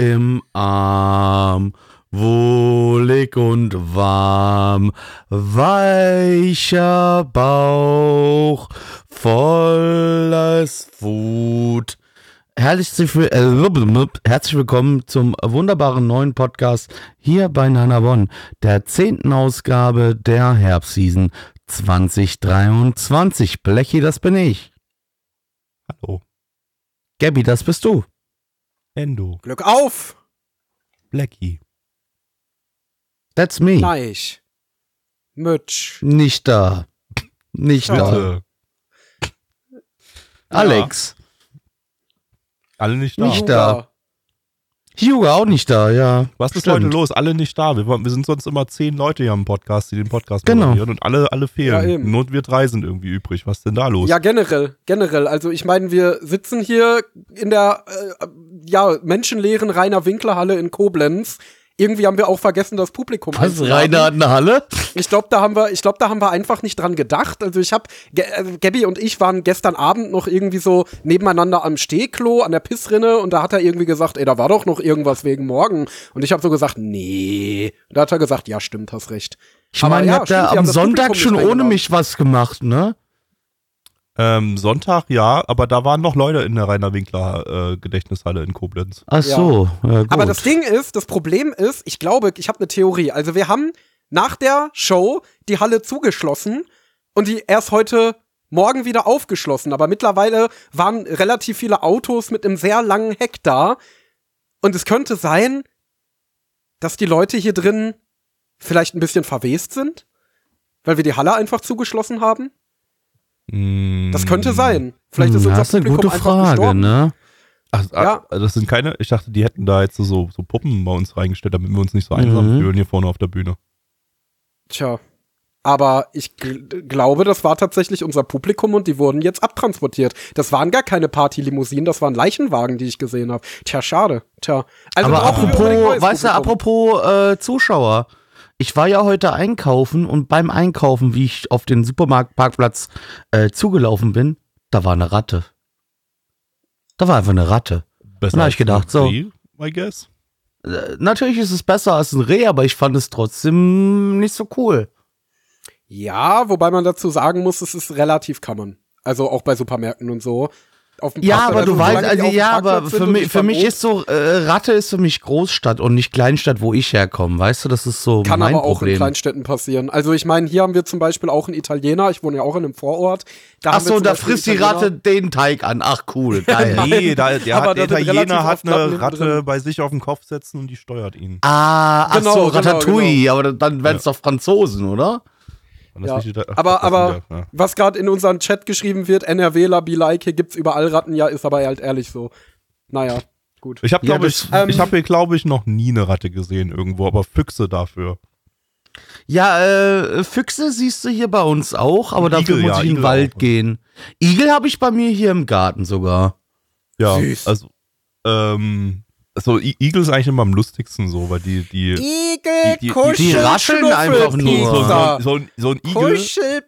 Im Arm, wohlig und warm, weicher Bauch, volles Wut. Herzlich, äh, herzlich willkommen zum wunderbaren neuen Podcast hier bei Nana One, der zehnten Ausgabe der Herbstseason 2023. Blechi, das bin ich. Hallo. Gabby, das bist du. Endo. Glück auf! Blackie. That's me. Neich. Mütsch. Nicht da. Nicht Ja. da. Alex. Alle nicht da. Nicht da. Hugo auch nicht da, ja. Was ist Stimmt. heute los? Alle nicht da. Wir, wir sind sonst immer zehn Leute hier im Podcast, die den Podcast Genau. moderieren und alle, alle Ja, fehlen. eben. Nur wir drei sind irgendwie übrig. Was ist denn da los? Ja, generell, generell. Also ich meine, wir sitzen hier in der äh, ja, menschenleeren Rainer Winklerhalle in Koblenz. Irgendwie haben wir auch vergessen, das Publikum Was. Rainer hat eine Halle? Ich glaube, da haben wir, ich glaube, da haben wir einfach nicht dran gedacht. Also ich habe, äh, Gabby und ich waren gestern Abend noch irgendwie so nebeneinander am Stehklo an der Pissrinne und da hat er irgendwie gesagt, ey, da war doch noch irgendwas wegen morgen. Und ich habe so gesagt, nee. Und da hat er gesagt, ja, stimmt, hast recht. Ich meine, ja, ihr habt die am Sonntag schon ohne mich was gemacht, ne? Ähm, Sonntag ja, aber da waren noch Leute in der Rainer Winkler äh, Gedächtnishalle in Koblenz. Ach Ja. so, ja, gut. Aber das Ding ist, das Problem ist, ich glaube, ich habe eine Theorie. Also wir haben nach der Show die Halle zugeschlossen und die erst heute Morgen wieder aufgeschlossen. Aber mittlerweile waren relativ viele Autos mit einem sehr langen Heck da. Und es könnte sein, dass die Leute hier drin vielleicht ein bisschen verwest sind, weil wir die Halle einfach zugeschlossen haben. Das könnte sein. Vielleicht ist Hm, unser das ist eine Publikum gute Frage, ne? Ach, Ja. ah, das sind keine, ich dachte, die hätten da jetzt so, so Puppen bei uns reingestellt, damit wir uns nicht so einsam Mhm. fühlen hier vorne auf der Bühne. Tja. Aber ich gl glaube, das war tatsächlich unser Publikum und die wurden jetzt abtransportiert. Das waren gar keine Partylimousinen, das waren Leichenwagen, die ich gesehen habe. Tja, schade. Tja. Also Aber apropos, weißt du, Publikum. apropos äh, Zuschauer. Ich war ja heute einkaufen und beim Einkaufen, wie ich auf den Supermarktparkplatz äh, zugelaufen bin, da war eine Ratte. Da war einfach eine Ratte. Besser Na, als ich gedacht, ein so. Reh, I guess. Äh, natürlich ist es besser als ein Reh, aber ich fand es trotzdem nicht so cool. Ja, wobei man dazu sagen muss, es ist relativ common. Also auch bei Supermärkten und so. Auf dem Ja, aber du solange weißt, also ja, aber für nicht für mich ist so, äh, Ratte ist für mich Großstadt und nicht Kleinstadt, wo ich herkomme. Weißt du, das ist so Kann mein aber auch in Problem. Kleinstädten passieren. Also ich meine, hier haben wir zum Beispiel auch einen Italiener, ich wohne ja auch in einem Vorort. Da Ach so, da frisst die Ratte den Teig an. Ach cool, geil. Nee, da, der, Aber hat, der Italiener hat eine Ratte drin. bei sich auf den Kopf setzen und die steuert ihn. Ah, ach Genau, so, genau, Ratatouille, aber dann wären es doch Franzosen, oder? Ja. nicht Ita- Ach, Aber, aber ja. was gerade in unseren Chat geschrieben wird, NRWler, be like, hier gibt's überall Ratten, ja, ist aber halt ehrlich so. Naja, gut. Ich habe, Ja, glaube ich, das- ich Ähm, habe hier, glaube ich, noch nie eine Ratte gesehen irgendwo, aber Füchse dafür. Ja, äh, Füchse siehst du hier bei uns auch, aber Und dafür Igel, muss ja, ich in den Igel Wald auch. gehen. Igel habe ich bei mir hier im Garten sogar. Ja, Süß. also, ähm, so Igel ist eigentlich immer am lustigsten so, weil die, die, Igel, die- die- Kuschel, die rascheln einfach nur. so, so, so, ein- so ein Igel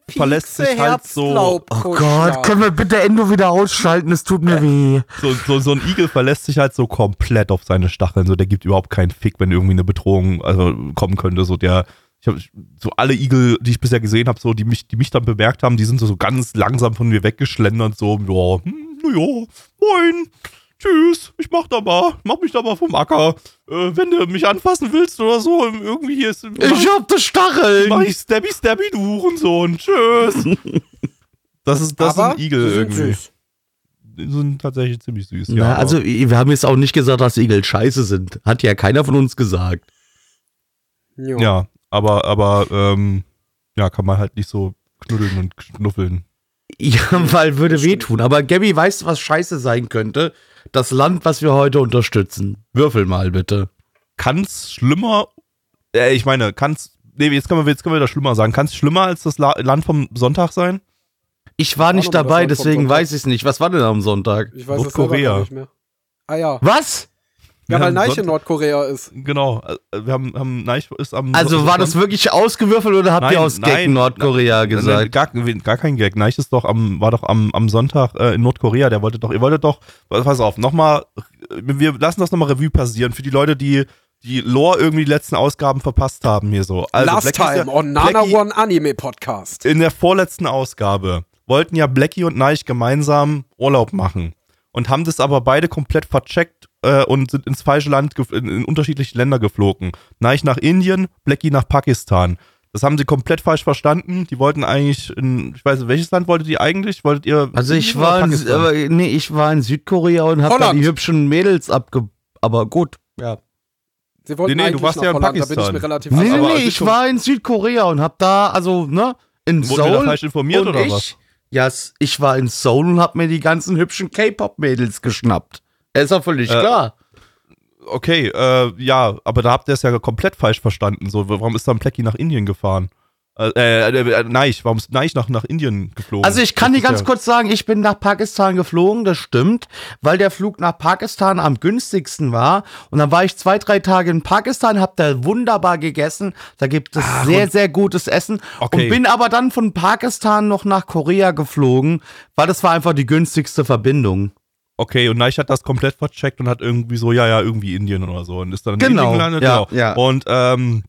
verlässt sich halt so- Oh Gott, können wir bitte Endo wieder ausschalten? Es tut mir weh. so, so, so ein Igel verlässt sich halt so komplett auf seine Stacheln. So, der gibt überhaupt keinen Fick, wenn irgendwie eine Bedrohung also, kommen könnte. So, der, ich habe so alle Igel, die ich bisher gesehen habe, so, die mich, die mich dann bemerkt haben, die sind so, so ganz langsam von mir weggeschlendert. So, ja, hm, na ja, moin. Tschüss, ich mach da mal, mach mich da mal vom Acker. Äh, wenn du mich anfassen willst oder so, irgendwie hier ist. Ich hab das Stacheln. mach ich Stabby Stabby, du Hurensohn. Tschüss. Das ist, das aber ist ein Igel irgendwie. süß. Die sind tatsächlich ziemlich süß. Na, ja, also, wir haben jetzt auch nicht gesagt, dass Igel scheiße sind. Hat ja keiner von uns gesagt. Jo. Ja, aber, aber, ähm, ja, kann man halt nicht so knuddeln und knuffeln. Ja, weil würde wehtun. Aber Gabby, weißt du, was scheiße sein könnte? Das Land, was wir heute unterstützen. Würfel mal bitte. Kann's schlimmer, äh, ich meine, kann's, nee, jetzt können wir, jetzt können wir das schlimmer sagen. Kann's schlimmer als das La Land vom Sonntag sein? Ich war War nicht dabei, deswegen weiß ich es nicht. Was war denn am Sonntag? Ich weiß es Nordkorea. nicht mehr. Ah ja. Was? Ja, weil Neiche in Sonntag- Nordkorea ist. Genau, äh, wir haben, haben Neich ist am Also war das wirklich ausgewürfelt oder habt Nein, ihr aus Gag nein, Nordkorea Nein, gesagt? Gar, gar kein Gag. Neich ist doch am, war doch am, am Sonntag äh, in Nordkorea. Der wollte doch, ihr wolltet doch, pass auf, nochmal, wir lassen das nochmal Revue passieren für die Leute, die die Lore irgendwie die letzten Ausgaben verpasst haben hier so. Also, Last Blackie time ja- on Nana Blackie- One Anime Podcast. in der vorletzten Ausgabe wollten ja Blackie und Neich gemeinsam Urlaub machen und haben das aber beide komplett vercheckt äh, und sind ins falsche Land, gef- in, unterschiedliche Länder geflogen. Neich nach Indien, Blackie nach Pakistan. Das haben sie komplett falsch verstanden. Die wollten eigentlich in, ich weiß nicht, welches Land wolltet ihr eigentlich? Wolltet ihr? Also ich war in, Pakistan? aber, nee, ich war in Südkorea und habe da die hübschen Mädels abge... Aber gut. Ja. Sie wollten Nee, nee, du eigentlich warst nach ja in Holland, da bin ich Pakistan. mir relativ Nee, nee, nee, ich Südkorea- war in Südkorea und hab da, also, ne, in Wurden Seoul. falsch informiert oder ich, was? Ja, s- ich war in Seoul und hab mir die ganzen hübschen K-Pop-Mädels geschnappt. Ist doch völlig Äh, klar. Okay, äh, ja, aber da habt ihr es ja komplett falsch verstanden. So, warum ist dann Blackie nach Indien gefahren? Äh, äh, äh, Neich, warum ist Neich nach, nach Indien geflogen? Also ich kann dir ganz ja, kurz sagen, ich bin nach Pakistan geflogen, das stimmt, weil der Flug nach Pakistan am günstigsten war. Und dann war ich zwei, drei Tage in Pakistan, hab da wunderbar gegessen. Da gibt es Ach, sehr, sehr gutes Essen. Okay. Und bin aber dann von Pakistan noch nach Korea geflogen, weil das war einfach die günstigste Verbindung. Okay, und Neich hat das komplett vercheckt und hat irgendwie so, ja, ja, irgendwie Indien oder so. Und ist dann in Genau, Indien gelandet. ja, genau. ja. Und, ähm,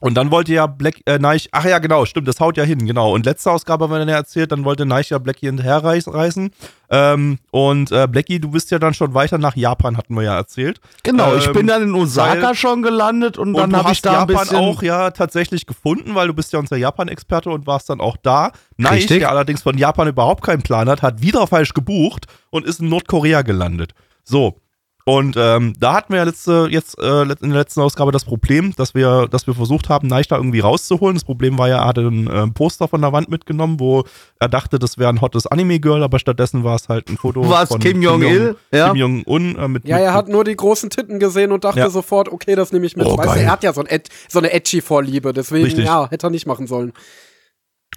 und dann wollte ja Black, äh, Neich, ach ja, genau, stimmt, das haut ja hin, genau. Und letzte Ausgabe haben wir dann ja erzählt, dann wollte Neich ja Blackie hinterherreißen. Ähm, und äh, Blackie, du bist ja dann schon weiter nach Japan, hatten wir ja erzählt. Genau, ich Ähm, bin dann in Osaka weil- schon gelandet und, Und dann habe ich da Japan auch ja tatsächlich gefunden, weil du bist ja unser Japan-Experte und warst dann auch da. Richtig. der allerdings von Japan überhaupt keinen Plan hat, hat wieder falsch gebucht und ist in Nordkorea gelandet. So. Und ähm, da hatten wir ja letzte, jetzt äh, in der letzten Ausgabe das Problem, dass wir, dass wir versucht haben, Neich da irgendwie rauszuholen. Das Problem war ja, er hatte ein ähm, Poster von der Wand mitgenommen, wo er dachte, das wäre ein hottes Anime-Girl, aber stattdessen war es halt ein Foto War es von Kim Jong-il? Ja. Kim Jong-un äh, mit, Ja, er hat nur die großen Titten gesehen und dachte Ja. sofort, okay, das nehme ich mit. Oh, weißt du, er hat ja so, ein Ed, so eine Edgy-Vorliebe, deswegen, Richtig. ja, hätte er nicht machen sollen.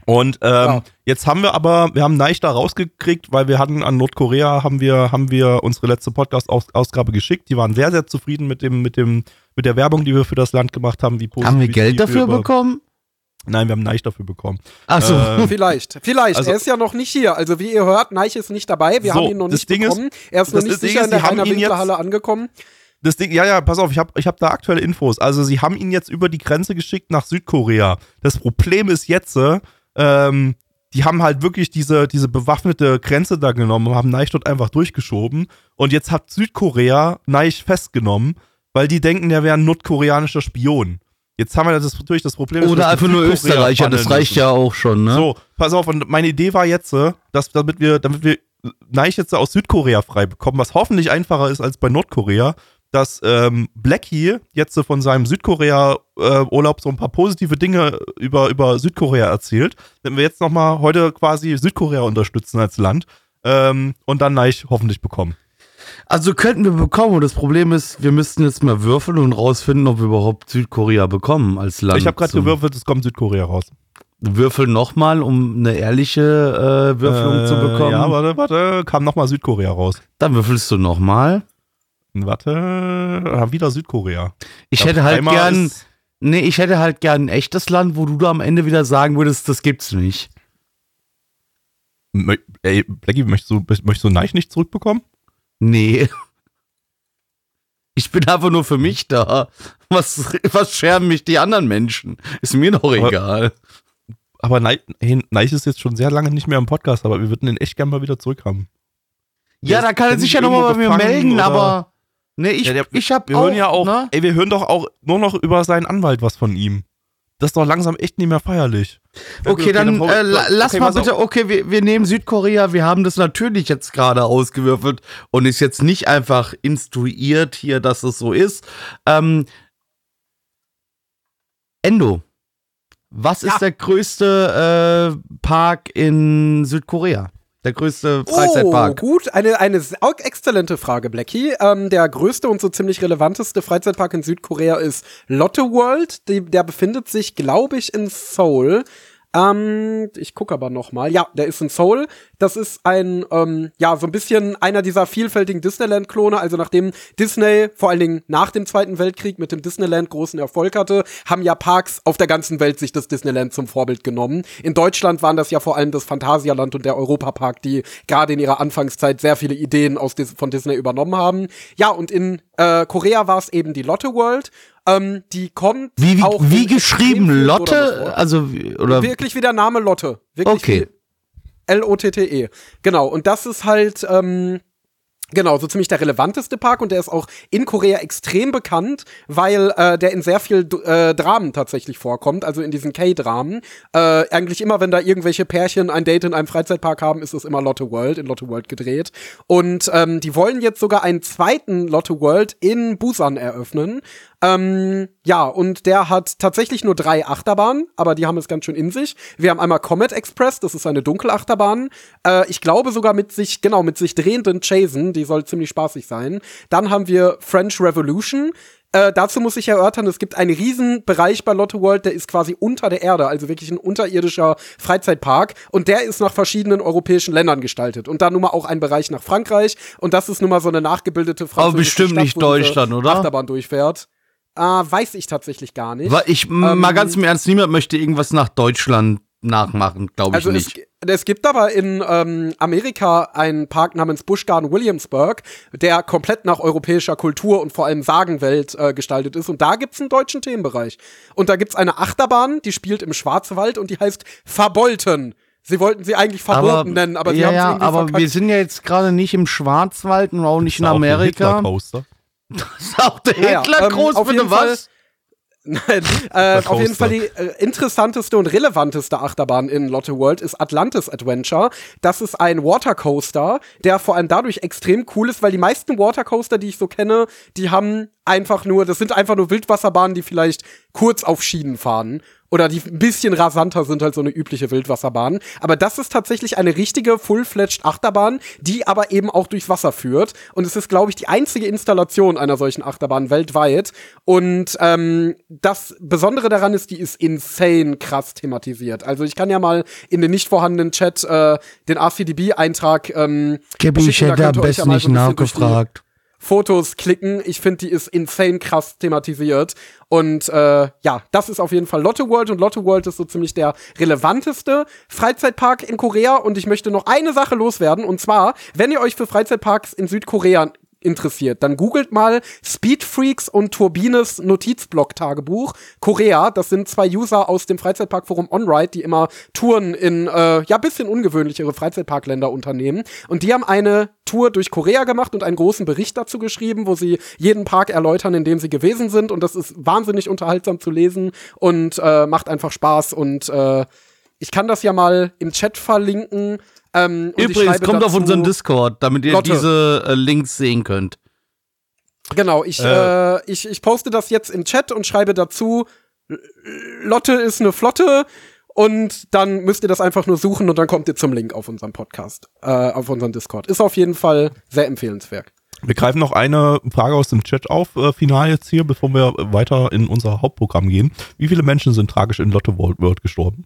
Und ähm, Ja. jetzt haben wir aber, wir haben Neich da rausgekriegt, weil wir hatten an Nordkorea, haben wir, haben wir unsere letzte Podcast-Ausgabe geschickt. Die waren sehr, sehr zufrieden mit dem, mit dem, mit der Werbung, die wir für das Land gemacht haben. Wie Haben wir Geld dafür über- bekommen? Nein, wir haben Neich dafür bekommen. Achso. Ähm, Vielleicht, vielleicht. also- er ist ja noch nicht hier. Also, wie ihr hört, Neich ist nicht dabei. Wir So, haben ihn noch nicht Ding ist- bekommen. er ist noch das nicht Ding sicher ist, in der Rainer ihn jetzt- Winklerhalle angekommen. Das Ding, ja, ja, pass auf, ich habe ich hab da aktuelle Infos. Also, sie haben ihn jetzt über die Grenze geschickt nach Südkorea. Das Problem ist jetzt, äh, ähm, die haben halt wirklich diese, diese bewaffnete Grenze da genommen und haben Neich dort einfach durchgeschoben. Und jetzt hat Südkorea Neich festgenommen, weil die denken, der wäre ein nordkoreanischer Spion. Jetzt haben wir das natürlich das Problem. Oder einfach nur Österreicher, das reicht müssen. ja auch schon, ne? So, pass auf, und meine Idee war jetzt, äh, dass damit wir, damit wir Neich jetzt aus Südkorea frei bekommen, was hoffentlich einfacher ist als bei Nordkorea, dass ähm, Blackie jetzt so von seinem Südkorea-Urlaub so ein paar positive Dinge über, über Südkorea erzählt. Wenn wir jetzt nochmal heute quasi Südkorea unterstützen als Land ähm, und dann Neich hoffentlich bekommen. Also könnten wir bekommen und das Problem ist, wir müssten jetzt mal würfeln und rausfinden, ob wir überhaupt Südkorea bekommen als Land. ich habe gerade gewürfelt, es kommt Südkorea raus. Würfeln nochmal, um eine ehrliche äh, Würfelung zu Äh, bekommen. Ja, warte, warte, kam nochmal Südkorea raus. Dann würfelst du nochmal. Warte, ah, wieder Südkorea. Ich hätte halt gern, nee, ich hätte halt gern ein echtes Land, wo du da am Ende wieder sagen würdest, das gibt's nicht. Ey, Blackie, möchtest du, möchtest du Neich nicht zurückbekommen? Nee. Ich bin einfach nur für mich da. Was, was scherben mich die anderen Menschen? Ist mir doch Aber- egal. Aber Neich, hey, Neich ist jetzt schon sehr lange nicht mehr im Podcast, aber wir würden ihn echt gerne mal wieder zurückhaben. Ja, da kann er sich ja nochmal bei mir melden, aber. Nee, ich, Ja, der- ich hab Wir auch, hören ja auch, Ne? ey, wir hören doch auch nur noch über seinen Anwalt was von ihm. Das ist doch langsam echt nicht mehr feierlich. Okay, dann dann- äh, la- lass okay, mal bitte, okay, wir, wir nehmen Südkorea, wir haben das natürlich jetzt gerade ausgewürfelt und ist jetzt nicht einfach instruiert hier, dass es so ist. Ähm, Endo, Was Ja. ist der größte äh, Park in Südkorea? Der größte Oh, Freizeitpark. gut. Eine, eine exzellente Frage, Blackie. Ähm, der größte und so ziemlich relevanteste Freizeitpark in Südkorea ist Lotte World. Die, der befindet sich, glaube ich, in Seoul. Ähm, ich gucke aber noch mal. Ja, der ist in Seoul. Das ist ein, ähm, ja, so ein bisschen einer dieser vielfältigen Disneyland-Klone. Also nachdem Disney vor allen Dingen nach dem Zweiten Weltkrieg mit dem Disneyland großen Erfolg hatte, haben ja Parks auf der ganzen Welt sich das Disneyland zum Vorbild genommen. In Deutschland waren das ja vor allem das Phantasialand und der Europapark, die gerade in ihrer Anfangszeit sehr viele Ideen aus von Disney übernommen haben. Ja, und in äh, Korea war es eben die Lotte World. Ähm, die kommt Wie, wie, auch wie geschrieben? Lotte? Vor. Also, oder? Wirklich wie der Name Lotte. Wirklich Okay. wie L-O-T-T-E. Genau, und das ist halt, ähm, Genau, so ziemlich der relevanteste Park und der ist auch in Korea extrem bekannt, weil äh, der in sehr viel äh, Dramen tatsächlich vorkommt, also in diesen K-Dramen. Äh, eigentlich immer, wenn da irgendwelche Pärchen ein Date in einem Freizeitpark haben, ist es immer Lotte World, in Lotte World gedreht. Und ähm, die wollen jetzt sogar einen zweiten Lotte World in Busan eröffnen. Ähm, ja, und der hat tatsächlich nur drei Achterbahnen, aber die haben es ganz schön in sich. Wir haben einmal Comet Express, das ist eine Dunkelachterbahn. Äh, ich glaube sogar mit sich, genau, mit sich drehenden Chasen, die soll ziemlich spaßig sein. Dann haben wir French Revolution. Äh, dazu muss ich erörtern, es gibt einen riesen Bereich bei Lotte World, der ist quasi unter der Erde, also wirklich ein unterirdischer Freizeitpark. Und der ist nach verschiedenen europäischen Ländern gestaltet. Und da nun mal auch ein Bereich nach Frankreich. Und das ist nun mal so eine nachgebildete französische bestimmt Stadt, nicht Deutschland, oder? Achterbahn durchfährt. Äh, weiß ich tatsächlich gar nicht. Weil ich, Ähm, mal ganz im Ernst, niemand möchte irgendwas nach Deutschland nachmachen, glaube ich Also es, nicht. es gibt aber in ähm, Amerika einen Park namens Busch Garden Williamsburg, der komplett nach europäischer Kultur und vor allem Sagenwelt äh, gestaltet ist. Und da gibt's einen deutschen Themenbereich. Und da gibt's eine Achterbahn, die spielt im Schwarzwald und die heißt Verbolten. Sie wollten sie eigentlich verboten nennen, aber sie ja, haben es ja, irgendwie aber verkackt. wir sind ja jetzt gerade nicht im Schwarzwald und auch nicht in Ist auch Ist auch der Hitler ähm, groß, auf bitte jeden Fall- was? Nein, äh, auf jeden. Fall die äh, interessanteste und relevanteste Achterbahn in Lotte World ist Atlantis Adventure. Das ist ein Watercoaster, der vor allem dadurch extrem cool ist, weil die meisten Watercoaster, die ich so kenne, die haben einfach nur, das sind einfach nur Wildwasserbahnen, die vielleicht kurz auf Schienen fahren oder die ein bisschen rasanter sind als so eine übliche Wildwasserbahn. Aber das ist tatsächlich eine richtige Full-Fledged Achterbahn, die aber eben auch durchs Wasser führt. Und es ist, glaube ich, die einzige Installation einer solchen Achterbahn weltweit. Und ähm, das Besondere daran ist, die ist insane krass thematisiert. Also ich kann ja mal in den nicht vorhandenen Chat äh, den RCDB-Eintrag ähm, Gabby, ich hätte am besten nicht nachgefragt. Fotos klicken. Ich finde, die ist insane krass thematisiert. Und äh, ja, das ist auf jeden Fall Lotte World. Und Lotte World ist so ziemlich der relevanteste Freizeitpark in Korea. Und ich möchte noch eine Sache loswerden. Und zwar, wenn ihr euch für Freizeitparks in Südkorea interessiert, dann googelt mal Speed Freaks und Turbines Notizblock-Tagebuch Korea. Das sind zwei User aus dem Freizeitparkforum OnRide, die immer Touren in äh, ja bisschen ungewöhnlichere Freizeitparkländer unternehmen. Und die haben eine Tour durch Korea gemacht und einen großen Bericht dazu geschrieben, wo sie jeden Park erläutern, in dem sie gewesen sind. Und das ist wahnsinnig unterhaltsam zu lesen und äh, macht einfach Spaß. Und äh, ich kann das ja mal im Chat verlinken. Ähm, Übrigens, kommt auf unseren Discord, damit ihr Lotte. diese äh, Links sehen könnt. Genau, ich, Äh. äh, ich, ich poste das jetzt im Chat und schreibe dazu, Lotte ist eine Flotte und dann müsst ihr das einfach nur suchen und dann kommt ihr zum Link auf unserem Podcast, äh, auf unserem Discord. Ist auf jeden Fall sehr empfehlenswert. Wir greifen noch eine Frage aus dem Chat auf, äh, final jetzt hier, bevor wir weiter in unser Hauptprogramm gehen. Wie viele Menschen sind tragisch in Lotte World World gestorben?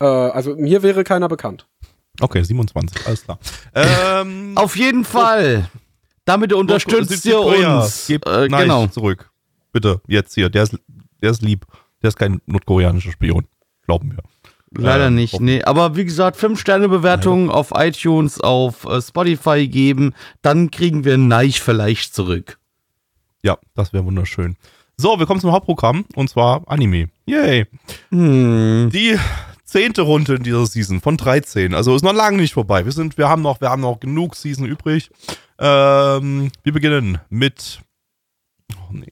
Äh, also mir wäre keiner bekannt. Okay, 27, alles klar. Ähm, Auf jeden Fall. Damit unterstützt ihr Südkorea, uns. Gebt Äh, Nein, genau. zurück. Bitte, jetzt hier. Der ist, der ist lieb. Der ist kein nordkoreanischer Spion. Glauben wir. Leider Ähm, nicht. hoffen- Nee, aber wie gesagt, 5-Sterne-Bewertungen auf iTunes, auf äh, Spotify geben, dann kriegen wir Neich vielleicht zurück. Ja, das wäre wunderschön. So, wir kommen zum Hauptprogramm und zwar Anime. Yay. Hm. Die zehnte Runde in dieser Season von 13. Also ist noch lange nicht vorbei. Wir sind, wir haben noch, wir haben noch genug Season übrig. Ähm, wir beginnen mit. Oh nee.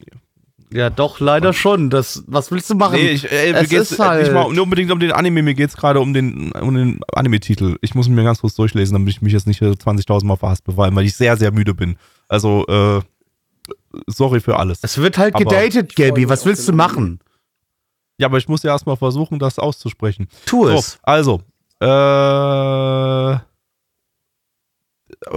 Ja, doch, leider schon. Das, was willst du machen? Nee, ich, äh, mir Es geht's ist äh, nicht halt- mal nur unbedingt um den Anime, mir geht's gerade um den, um den Anime-Titel. Ich muss ihn mir ganz kurz durchlesen, damit ich mich jetzt nicht äh, 20.000 Mal verhasst weil ich sehr, sehr müde bin. Also, äh, sorry für alles. es wird halt Aber- gedatet, Gabby. Was willst du machen? Ja, aber ich muss ja erstmal versuchen, das auszusprechen. Tu So, es. also, äh,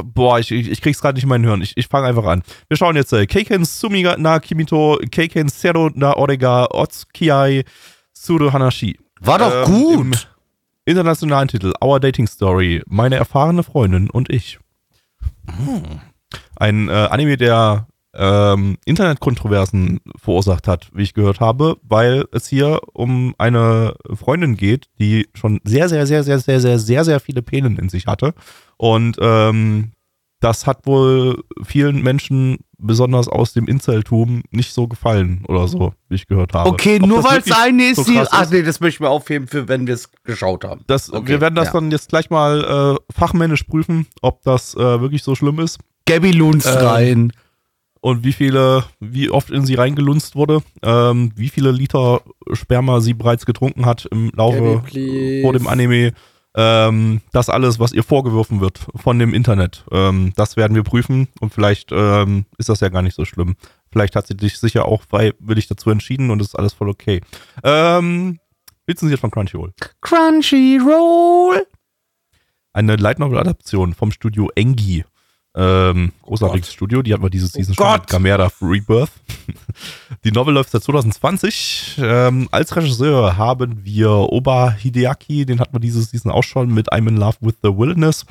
boah, ich, ich, ich krieg's gerade nicht in mein Hirn. Ich, ich fange einfach an. Wir schauen jetzt, äh, Keiken Sumiga na Kimito, Keiken Zero na Orega, Otsukiai Suru Hanashi. War doch Ähm, gut. Internationalen Titel, Our Dating Story, meine erfahrene Freundin und ich. Ein äh, Anime, der ähm, Internetkontroversen verursacht hat, wie ich gehört habe, weil es hier um eine Freundin geht, die schon sehr, sehr, sehr, sehr, sehr, sehr, sehr, sehr viele Penen in sich hatte. Und ähm, das hat wohl vielen Menschen, besonders aus dem Inzeltum, nicht so gefallen oder so, wie ich gehört habe. Okay, Ob nur weil es eine ist, so die. Ach ist? nee, das möchten wir aufheben, für wenn wir es geschaut haben. Das, Okay, wir werden das ja. dann jetzt gleich mal äh, fachmännisch prüfen, ob das äh, wirklich so schlimm ist Gabby lunzt Ähm, rein. Und wie viele, wie oft in sie reingelunzt wurde, ähm, wie viele Liter Sperma sie bereits getrunken hat im Laufe vor dem Anime. Ähm, das alles, was ihr vorgeworfen wird von dem Internet, ähm, das werden wir prüfen und vielleicht ähm, ist das ja gar nicht so schlimm. Vielleicht hat sie sich sicher auch freiwillig dazu entschieden und ist alles voll okay. Ähm, lizenziert von Crunchyroll. Crunchyroll. eine Light Novel Adaption vom Studio Engi. Ähm, großartiges Studio, die hatten wir diese Season schon Gott. mit Gamera Rebirth. die Novel läuft seit 2020. Ähm, als Regisseur haben wir Oba Hideaki, den hatten wir diese Season auch schon mit I'm in Love with the Wilderness.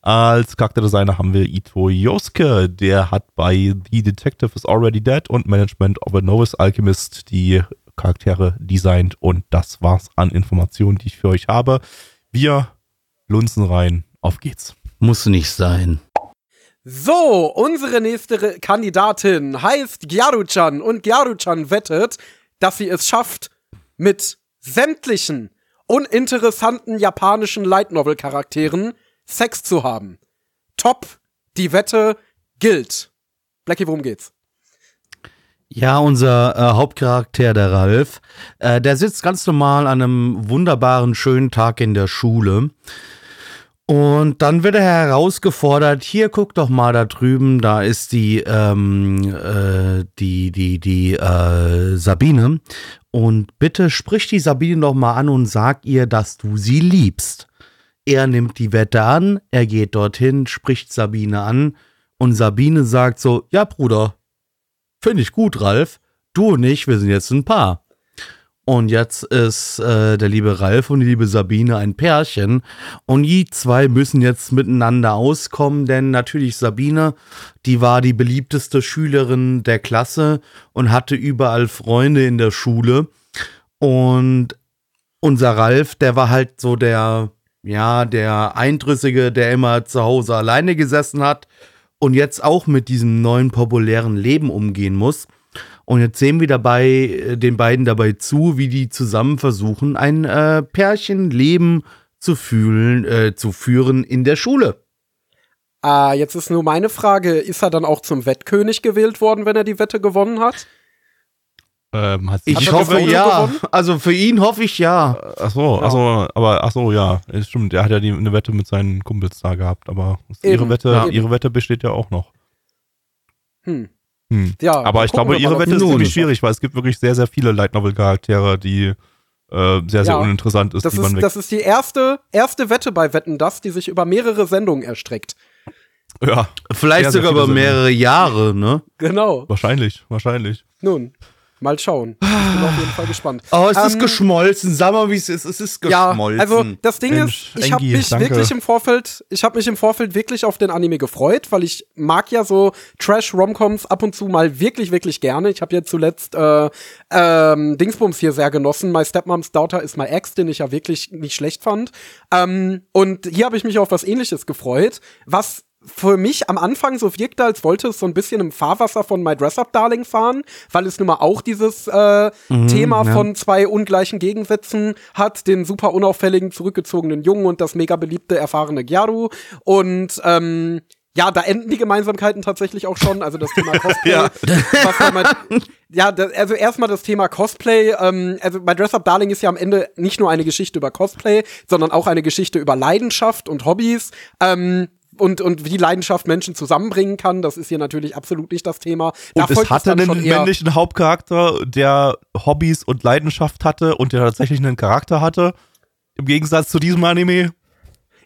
Als Charakterdesigner haben wir Ito Yosuke, der hat bei The Detective is Already Dead und Management of a Novice Alchemist die Charaktere designt und das war's an Informationen, die ich für euch habe. Wir lunzen rein, auf geht's. Muss nicht sein. So, unsere nächste Kandidatin heißt Gyaru-chan und Gyaru-chan wettet, dass sie es schafft, mit sämtlichen uninteressanten japanischen Light Novel Charakteren Sex zu haben. Top, die Wette gilt. Blackie, worum geht's? Ja, unser äh, Hauptcharakter, der Ralf, äh, der sitzt ganz normal an einem wunderbaren, schönen Tag in der Schule. Und dann wird er herausgefordert, hier guck doch mal da drüben, da ist die, ähm, äh, die, die, die äh, Sabine. Und bitte sprich die Sabine doch mal an und sag ihr, dass du sie liebst. Er nimmt die Wette an, er geht dorthin, spricht Sabine an und Sabine sagt so, ja Bruder, Finde ich gut, Ralf. Du und ich, wir sind jetzt ein Paar. Und jetzt ist äh, der liebe Ralf und die liebe Sabine ein Pärchen. Und die zwei müssen jetzt miteinander auskommen, denn natürlich Sabine, die war die beliebteste Schülerin der Klasse und hatte überall Freunde in der Schule. Und unser Ralf, der war halt so der, ja, der Eindrüssige, der immer zu Hause alleine gesessen hat und jetzt auch mit diesem neuen populären Leben umgehen muss. Und jetzt sehen wir dabei äh, den beiden dabei zu, wie die zusammen versuchen, ein äh, Pärchenleben zu fühlen, äh, zu führen in der Schule. Ah, jetzt ist nur meine Frage, ist er dann auch zum Wettkönig gewählt worden, wenn er die Wette gewonnen hat? Ähm, hat Ich Hat hoffe ja. gewonnen? Also für ihn hoffe ich ja. Ach so, ach so, aber ach so, ja, stimmt. Er hat ja die, eine Wette mit seinen Kumpels da gehabt, aber ihre Wette, ja. ihre Wette besteht ja auch noch. Hm. Hm. Ja, aber ich glaube, ihre Wette ist ziemlich schwierig, weil es gibt wirklich sehr, sehr viele Light Novel Charaktere, die äh, sehr, sehr Ja. uninteressant ist, Das die man ist, das ist die erste, erste Wette bei Wetten, das, die sich über mehrere Sendungen erstreckt. ja, Vielleicht Sehr, sehr sogar über mehrere Jahre, ne? Genau. wahrscheinlich, wahrscheinlich. Nun, mal schauen. Ich bin auf jeden Fall gespannt. Oh, es ist Ähm, geschmolzen. Sag mal, wie es ist. Es ist Ja, geschmolzen. also das Ding Mensch, ist, ich habe mich danke. wirklich im Vorfeld, ich habe mich im Vorfeld wirklich auf den Anime gefreut, weil ich mag ja so Trash-Romcoms ab und zu mal wirklich, wirklich gerne. Ich habe ja zuletzt äh, ähm, Dingsbums hier sehr genossen. My Stepmom's Daughter is my ex, den ich ja wirklich nicht schlecht fand. Ähm, und hier habe ich mich auf was ähnliches gefreut, was für mich am Anfang so wirkte, als wollte es so ein bisschen im Fahrwasser von My Dress Up Darling fahren, weil es nun mal auch dieses äh, Thema ja. von zwei ungleichen Gegensätzen hat, den super unauffälligen, zurückgezogenen Jungen und das mega beliebte, erfahrene Gyaru. Und ähm, ja, da enden die Gemeinsamkeiten tatsächlich auch schon. Also das Thema Cosplay. Ja. mal, ja, das, also erstmal das Thema Cosplay. Ähm, also bei Dress Up Darling ist ja am Ende nicht nur eine Geschichte über Cosplay, sondern auch eine Geschichte über Leidenschaft und Hobbys. Ähm, und, und wie Leidenschaft Menschen zusammenbringen kann. Das ist hier natürlich absolut nicht das Thema. Da und es hatte einen männlichen Hauptcharakter, der Hobbys und Leidenschaft hatte und der tatsächlich einen Charakter hatte. Im Gegensatz zu diesem Anime.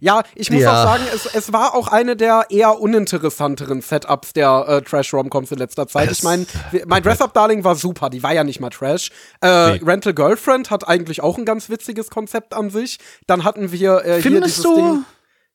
Ja, ich muss ja. auch sagen, es, es war auch eine der eher uninteressanteren Setups der äh, Trash-Romcoms in letzter Zeit. Es ich meine, mein Dress-Up-Darling war super, die war ja nicht mal Trash. Äh, nee. Rental Girlfriend hat eigentlich auch ein ganz witziges Konzept an sich. Dann hatten wir äh, hier dieses du? Ding.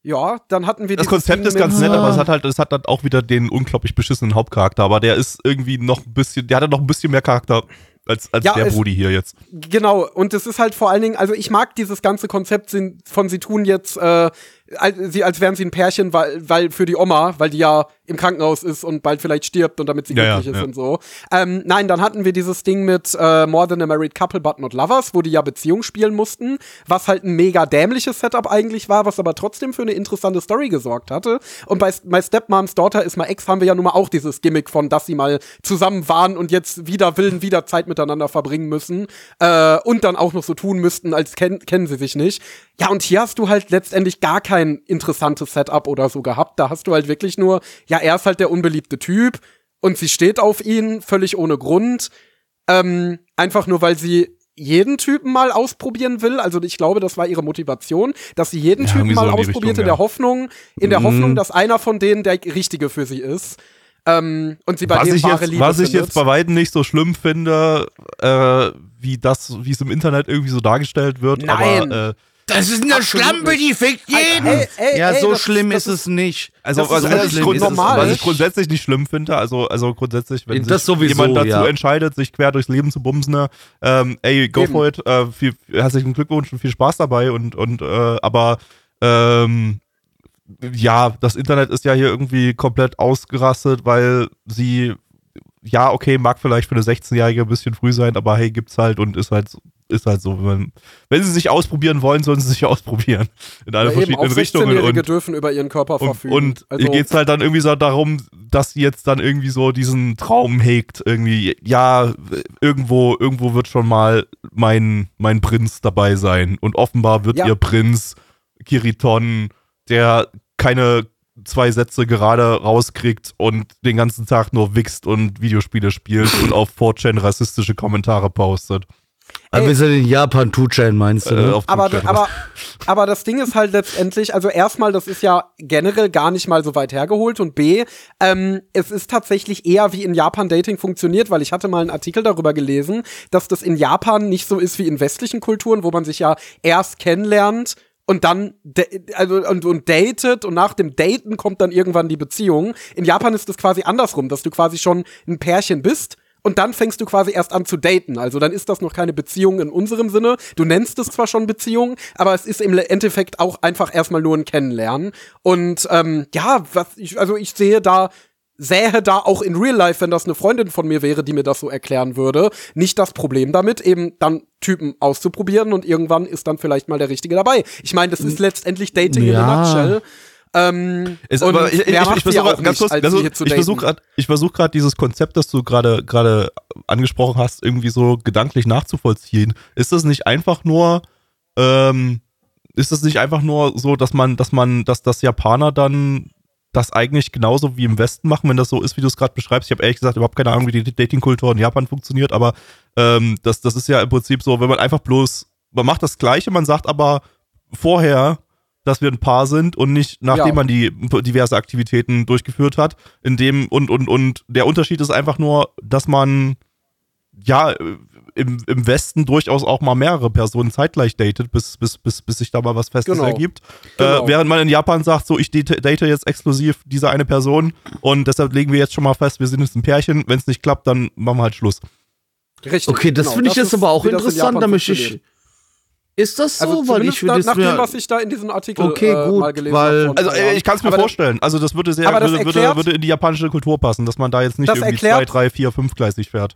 Ja, dann hatten wir Das Konzept ist ganz nett, aber es hat halt, es hat dann auch wieder den unglaublich beschissenen Hauptcharakter, aber der ist irgendwie noch ein bisschen, der hatte noch ein bisschen mehr Charakter als, als ja, der Brudi hier jetzt. Genau, und es ist halt vor allen Dingen, also ich mag dieses ganze Konzept von sie tun jetzt, äh, als, sie, als wären sie ein Pärchen, weil, weil für die Oma, weil die ja im Krankenhaus ist und bald vielleicht stirbt und damit sie ja, glücklich ja, ist ja. und so. Ähm, nein, dann hatten wir dieses Ding mit äh, More Than a Married Couple But Not Lovers, wo die ja Beziehung spielen mussten, was halt ein mega dämliches Setup eigentlich war, was aber trotzdem für eine interessante Story gesorgt hatte. Und bei My Stepmom's Daughter ist my Ex haben wir ja nun mal auch dieses Gimmick von, dass sie mal zusammen waren und jetzt wieder Willen, wieder Zeit miteinander verbringen müssen äh, und dann auch noch so tun müssten, als ken kennen sie sich nicht. Ja, und hier hast du halt letztendlich gar kein interessantes Setup oder so gehabt. Da hast du halt wirklich nur, ja, er ist halt der unbeliebte Typ und sie steht auf ihn, völlig ohne Grund. Ähm, einfach nur, weil sie jeden Typen mal ausprobieren will. Also ich glaube, das war ihre Motivation, dass sie jeden ja, Typen mal so ausprobiert in der Hoffnung, in der mm. Hoffnung, dass einer von denen der richtige für sie ist. Ähm, und sie bei was dem wahre jetzt, Liebe Was findet. ich jetzt bei weitem nicht so schlimm finde, äh, wie das, wie es im Internet irgendwie so dargestellt wird. Nein. Aber, äh, das ist eine Schlampe, die fickt jeden. Ey, ey, ja, ey, so schlimm ist, ist es nicht. Also, also was, ich normal. was ich grundsätzlich nicht schlimm finde, also, also grundsätzlich, wenn das sich sowieso, jemand dazu ja. entscheidet, sich quer durchs Leben zu bumsen, ne, ähm, ey, go Eben. for it, äh, viel, herzlichen Glückwunsch und viel Spaß dabei und, und äh, aber ähm, ja, das Internet ist ja hier irgendwie komplett ausgerastet, weil sie ja, okay, mag vielleicht für eine 16-Jährige ein bisschen früh sein, aber hey, gibt's halt und ist halt ist halt so. Wenn, wenn sie sich ausprobieren wollen, sollen sie sich ausprobieren. In alle ja, verschiedenen Richtungen. Und dürfen über ihren Körper verfügen. Und, und also, ihr geht's halt dann irgendwie so darum, dass sie jetzt dann irgendwie so diesen Traum hegt. Irgendwie, ja, irgendwo, irgendwo wird schon mal mein, mein Prinz dabei sein. Und offenbar wird ja. ihr Prinz Kiriton, der keine zwei Sätze gerade rauskriegt und den ganzen Tag nur wichst und Videospiele spielt und auf 4chan rassistische Kommentare postet. Aber wir sind in Japan, Two-Chain meinst du? Ne? Äh, aber, aber, aber das Ding ist halt letztendlich, also erstmal, das ist ja generell gar nicht mal so weit hergeholt und B, ähm, es ist tatsächlich eher wie in Japan Dating funktioniert, weil ich hatte mal einen Artikel darüber gelesen, dass das in Japan nicht so ist wie in westlichen Kulturen, wo man sich ja erst kennenlernt und dann also und, und datet und nach dem Daten kommt dann irgendwann die Beziehung. In Japan ist es quasi andersrum, dass du quasi schon ein Pärchen bist und dann fängst du quasi erst an zu daten. Also dann ist das noch keine Beziehung in unserem Sinne. Du nennst es zwar schon Beziehung, aber es ist im Endeffekt auch einfach erstmal nur ein Kennenlernen. Und ähm, ja, was ich, also ich sehe da sähe da auch in Real Life, wenn das eine Freundin von mir wäre, die mir das so erklären würde, nicht das Problem damit, eben dann Typen auszuprobieren und irgendwann ist dann vielleicht mal der Richtige dabei. Ich meine, das ist letztendlich Dating ja. in a nutshell. Ähm, ist, aber ich, ich, ich versuche ganz kurz, also, ich versuche gerade, ich versuche gerade dieses Konzept, das du gerade gerade angesprochen hast, irgendwie so gedanklich nachzuvollziehen. Ist das nicht einfach nur, ähm, ist das nicht einfach nur so, dass man, dass man, dass das Japaner dann das eigentlich genauso wie im Westen machen, wenn das so ist, wie du es gerade beschreibst. Ich habe ehrlich gesagt überhaupt keine Ahnung, wie die Datingkultur in Japan funktioniert, aber ähm, das, das ist ja im Prinzip so, wenn man einfach bloß, man macht das Gleiche, man sagt aber vorher, dass wir ein Paar sind und nicht nachdem ja. man die diverse Aktivitäten durchgeführt hat. In dem und und und der Unterschied ist einfach nur, dass man ja im, im Westen durchaus auch mal mehrere Personen zeitgleich datet, bis, bis, bis, bis sich da mal was Festes genau. ergibt. Äh, genau. Äh, während man in Japan sagt, so ich date jetzt exklusiv diese eine Person und deshalb legen wir jetzt schon mal fest, wir sind jetzt ein Pärchen. Wenn es nicht klappt, dann machen wir halt Schluss. Richtig. Okay, das genau. finde ich jetzt aber auch interessant, da möchte ich ist das so? Also weil ich würde nach, nach dem, was ich da in diesem Artikel okay, äh, gut, mal gelesen habe. Also ich kann es mir aber vorstellen. Also das würde sehr, das würde, erklärt, würde, würde, in die japanische Kultur passen, dass man da jetzt nicht irgendwie erklärt, zwei, drei, vier, fünf gleisig fährt.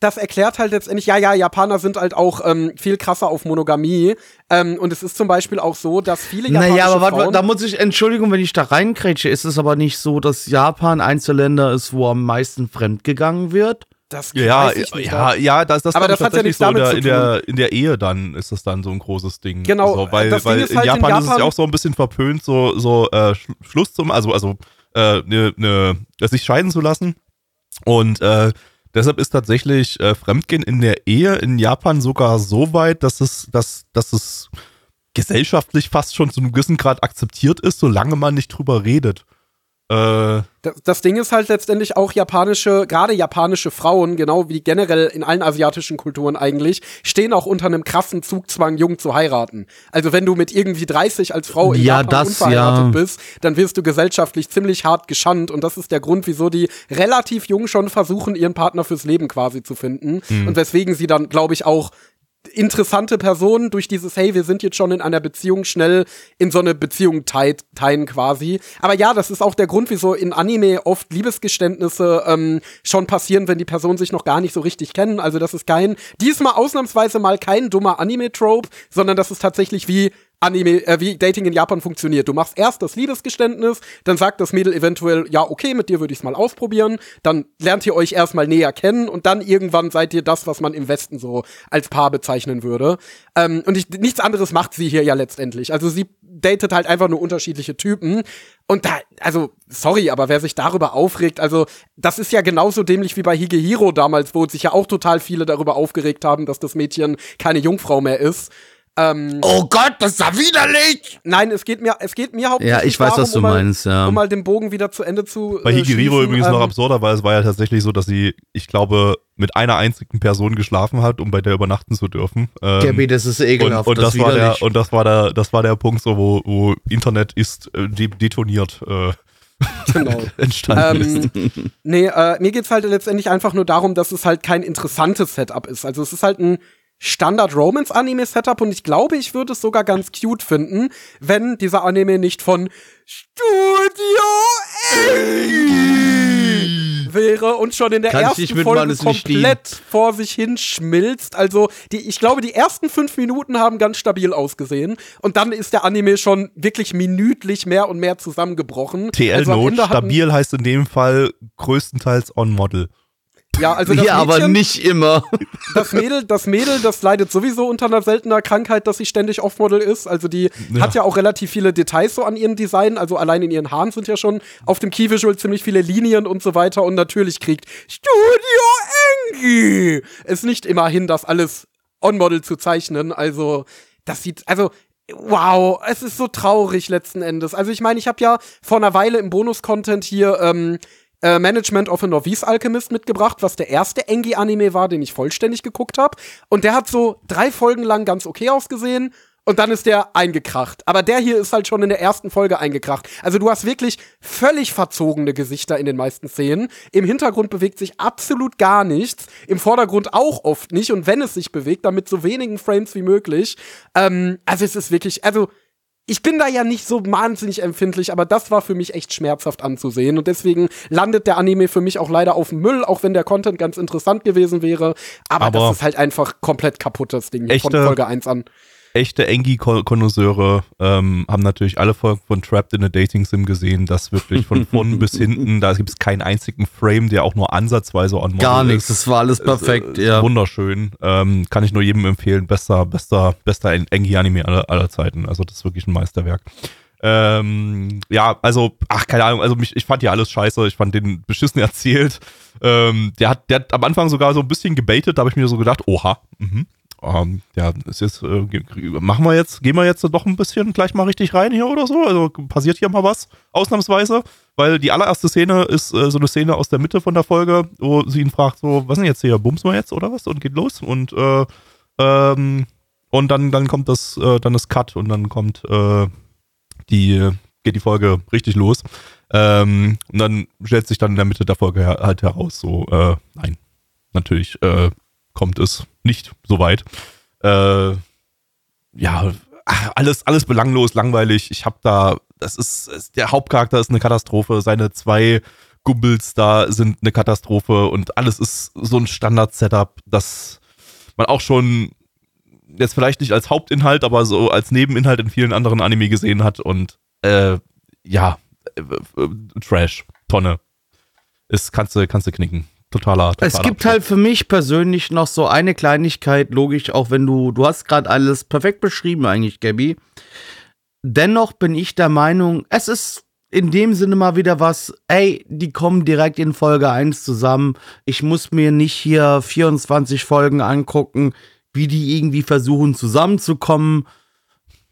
Das erklärt halt letztendlich, ja, ja, Japaner sind halt auch ähm, viel krasser auf Monogamie. Ähm, und es ist zum Beispiel auch so, dass viele japanische Naja, aber warte, da muss ich, Entschuldigung, wenn ich da reinkrätsche, ist es aber nicht so, dass Japan eins der Länder ist, wo am meisten fremdgegangen wird? Das Ja, weiß ich nicht. ja, ja, das, das Aber das hat ja tatsächlich nichts so in damit der, zu in, der, in der Ehe dann ist das dann so ein großes Ding. Genau, so, weil, das Ding weil ist in, halt in Japan ist es Japan- ja auch so ein bisschen verpönt, so, so äh, Sch Schluss zum, also, also äh, ne, ne, sich scheiden zu lassen. Und äh, deshalb ist tatsächlich äh, Fremdgehen in der Ehe in Japan sogar so weit, dass es, dass, dass es gesellschaftlich fast schon zu einem gewissen Grad akzeptiert ist, solange man nicht drüber redet. Äh, Das, das Ding ist halt letztendlich auch japanische, gerade japanische Frauen, genau wie generell in allen asiatischen Kulturen eigentlich, stehen auch unter einem krassen Zugzwang, jung zu heiraten. Also wenn du mit irgendwie 30 als Frau in Ja, Japan das, unverheiratet ja. bist, dann wirst du gesellschaftlich ziemlich hart geschandt und das ist der Grund, wieso die relativ jung schon versuchen, ihren Partner fürs Leben quasi zu finden Mhm. und weswegen sie dann, glaube ich, auch interessante Personen durch dieses, hey, wir sind jetzt schon in einer Beziehung schnell in so eine Beziehung teilen quasi. Aber ja, das ist auch der Grund, wieso in Anime oft Liebesgeständnisse ähm, schon passieren, wenn die Personen sich noch gar nicht so richtig kennen. Also das ist kein, diesmal ausnahmsweise mal kein dummer Anime-Trope, sondern das ist tatsächlich wie Anime, äh, wie Dating in Japan funktioniert. Du machst erst das Liebesgeständnis, dann sagt das Mädel eventuell, ja, okay, mit dir würde ich es mal ausprobieren, dann lernt ihr euch erstmal näher kennen und dann irgendwann seid ihr das, was man im Westen so als Paar bezeichnen würde. Ähm, und ich, nichts anderes macht sie hier ja letztendlich. Also sie datet halt einfach nur unterschiedliche Typen. Und da, also, sorry, aber wer sich darüber aufregt, also, das ist ja genauso dämlich wie bei Higehiro damals, wo sich ja auch total viele darüber aufgeregt haben, dass das Mädchen keine Jungfrau mehr ist. Ähm, Oh Gott, das ist ja widerlich! Nein, es geht mir, es geht mir hauptsächlich Ja, ich weiß, darum, was du um mal, meinst, ja. Um mal den Bogen wieder zu Ende zu. Bei äh, Higiriro schließen, übrigens noch ähm, absurder, weil es war ja tatsächlich so, dass sie, ich glaube, mit einer einzigen Person geschlafen hat, um bei der übernachten zu dürfen. Ähm, Gabby, das ist und, ekelhaft. und das, ist war der und das war der das war der Punkt so wo, wo Internet ist äh, de detoniert äh, Genau. entstanden ist. ähm, nee, äh, mir geht's halt letztendlich einfach nur darum, dass es halt kein interessantes Setup ist. Also es ist halt ein Standard-Romance-Anime-Setup und ich glaube, ich würde es sogar ganz cute finden, wenn dieser Anime nicht von Studio Ghibli wäre und schon in der Kann ersten Folge komplett vor sich hin schmilzt. Also die, ich glaube, die ersten fünf Minuten haben ganz stabil ausgesehen und dann ist der Anime schon wirklich minütlich mehr und mehr zusammengebrochen. TL Also stabil heißt in dem Fall größtenteils on Model. Ja, also das ja, aber Mädchen, nicht immer. das Mädel, das Mädel, das leidet sowieso unter einer seltener Krankheit, dass sie ständig Offmodel ist. Also die Ja. hat ja auch relativ viele Details so an ihrem Design. Also allein in ihren Haaren sind ja schon auf dem Key Visual ziemlich viele Linien und so weiter. Und natürlich kriegt Studio Engi es nicht immer hin, das alles on-Model zu zeichnen. Also das sieht, also Wow, es ist so traurig letzten Endes. Also ich meine, ich habe ja vor einer Weile im Bonus-Content hier ähm, äh, Management of a Novice Alchemist mitgebracht, was der erste Engi-Anime war, den ich vollständig geguckt habe. Und der hat so drei Folgen lang ganz okay ausgesehen. Und dann ist der eingekracht. Aber der hier ist halt schon in der ersten Folge eingekracht. Also du hast wirklich völlig verzogene Gesichter in den meisten Szenen. Im Hintergrund bewegt sich absolut gar nichts. Im Vordergrund auch oft nicht. Und wenn es sich bewegt, dann mit so wenigen Frames wie möglich. Ähm, also es ist wirklich, also ich bin da ja nicht so wahnsinnig empfindlich, aber das war für mich echt schmerzhaft anzusehen. Und deswegen landet der Anime für mich auch leider auf dem Müll, auch wenn der Content ganz interessant gewesen wäre. Aber, Aber das ist halt einfach komplett kaputt, das Ding hier von echte- Folge 1 an. Echte Engi-Konnoisseure ähm, haben natürlich alle Folgen von Trapped in a Dating Sim gesehen, das wirklich von vorn bis hinten, da gibt es keinen einzigen Frame, der auch nur ansatzweise on Gar nichts, das war alles perfekt, Ist, äh, ja. Wunderschön. Ähm, kann ich nur jedem empfehlen. Bester, bester, bester Engi-Anime aller, aller Zeiten. Also das ist wirklich ein Meisterwerk. Ähm, ja, also, ach, keine Ahnung, also mich, ich fand ja alles scheiße, ich fand den beschissen erzählt. Ähm, der hat, der hat am Anfang sogar so ein bisschen gebaitet, da habe ich mir so gedacht, oha, mhm. Ähm, ja, ist jetzt, äh, machen wir jetzt, gehen wir jetzt doch ein bisschen gleich mal richtig rein hier oder so? Also passiert hier mal was, ausnahmsweise, weil die allererste Szene ist äh, so eine Szene aus der Mitte von der Folge, wo sie ihn fragt, so, was ist denn jetzt hier, bumsen wir jetzt oder was? Und geht los und, äh, ähm, und dann, dann kommt das, äh, dann ist Cut und dann kommt, äh, die, geht die Folge richtig los. Ähm, und dann stellt sich dann in der Mitte der Folge halt heraus, so, äh, nein, natürlich, kommt es nicht so weit. Äh, ja, alles, alles belanglos, langweilig. Ich habe da, das ist, der Hauptcharakter ist eine Katastrophe, seine zwei Gumbels da sind eine Katastrophe und alles ist so ein Standard-Setup, das man auch schon jetzt vielleicht nicht als Hauptinhalt, aber so als Nebeninhalt in vielen anderen Anime gesehen hat und äh, ja, äh, äh, Trash, Tonne. Ist, kannst du, kannst du knicken. Totaler, totaler Es gibt Abschluss. halt für mich persönlich noch so eine Kleinigkeit, logisch, auch wenn du, du hast gerade alles perfekt beschrieben eigentlich, Gabby. Dennoch bin ich der Meinung, es ist in dem Sinne mal wieder was, ey, die kommen direkt in Folge 1 zusammen. Ich muss mir nicht hier 24 Folgen angucken, wie die irgendwie versuchen zusammenzukommen.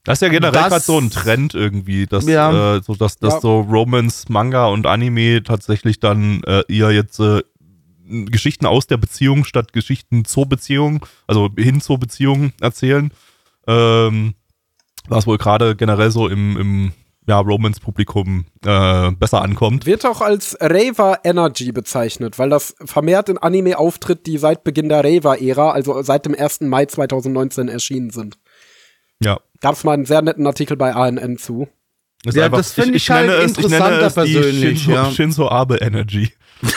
Das ist ja generell gerade so ein Trend irgendwie, dass, Ja. äh, so, dass, dass Ja. so Romance, Manga und Anime tatsächlich dann äh, eher jetzt äh, Geschichten aus der Beziehung statt Geschichten zur Beziehung, also hin zur Beziehung erzählen. Ähm, was wohl gerade generell so im, im ja, Romance-Publikum äh, besser ankommt. Wird auch als Raver Energy bezeichnet, weil das vermehrt in Anime auftritt, die seit Beginn der Raver-Ära, also seit dem 1. Mai 2019 erschienen sind. Ja. Gab es mal einen sehr netten Artikel bei ANN zu. Ist Ja, das find ich halt nenne es- ich nenne interessanter es die persönlich, Shinzo, ja. Shinzo Abe Energy.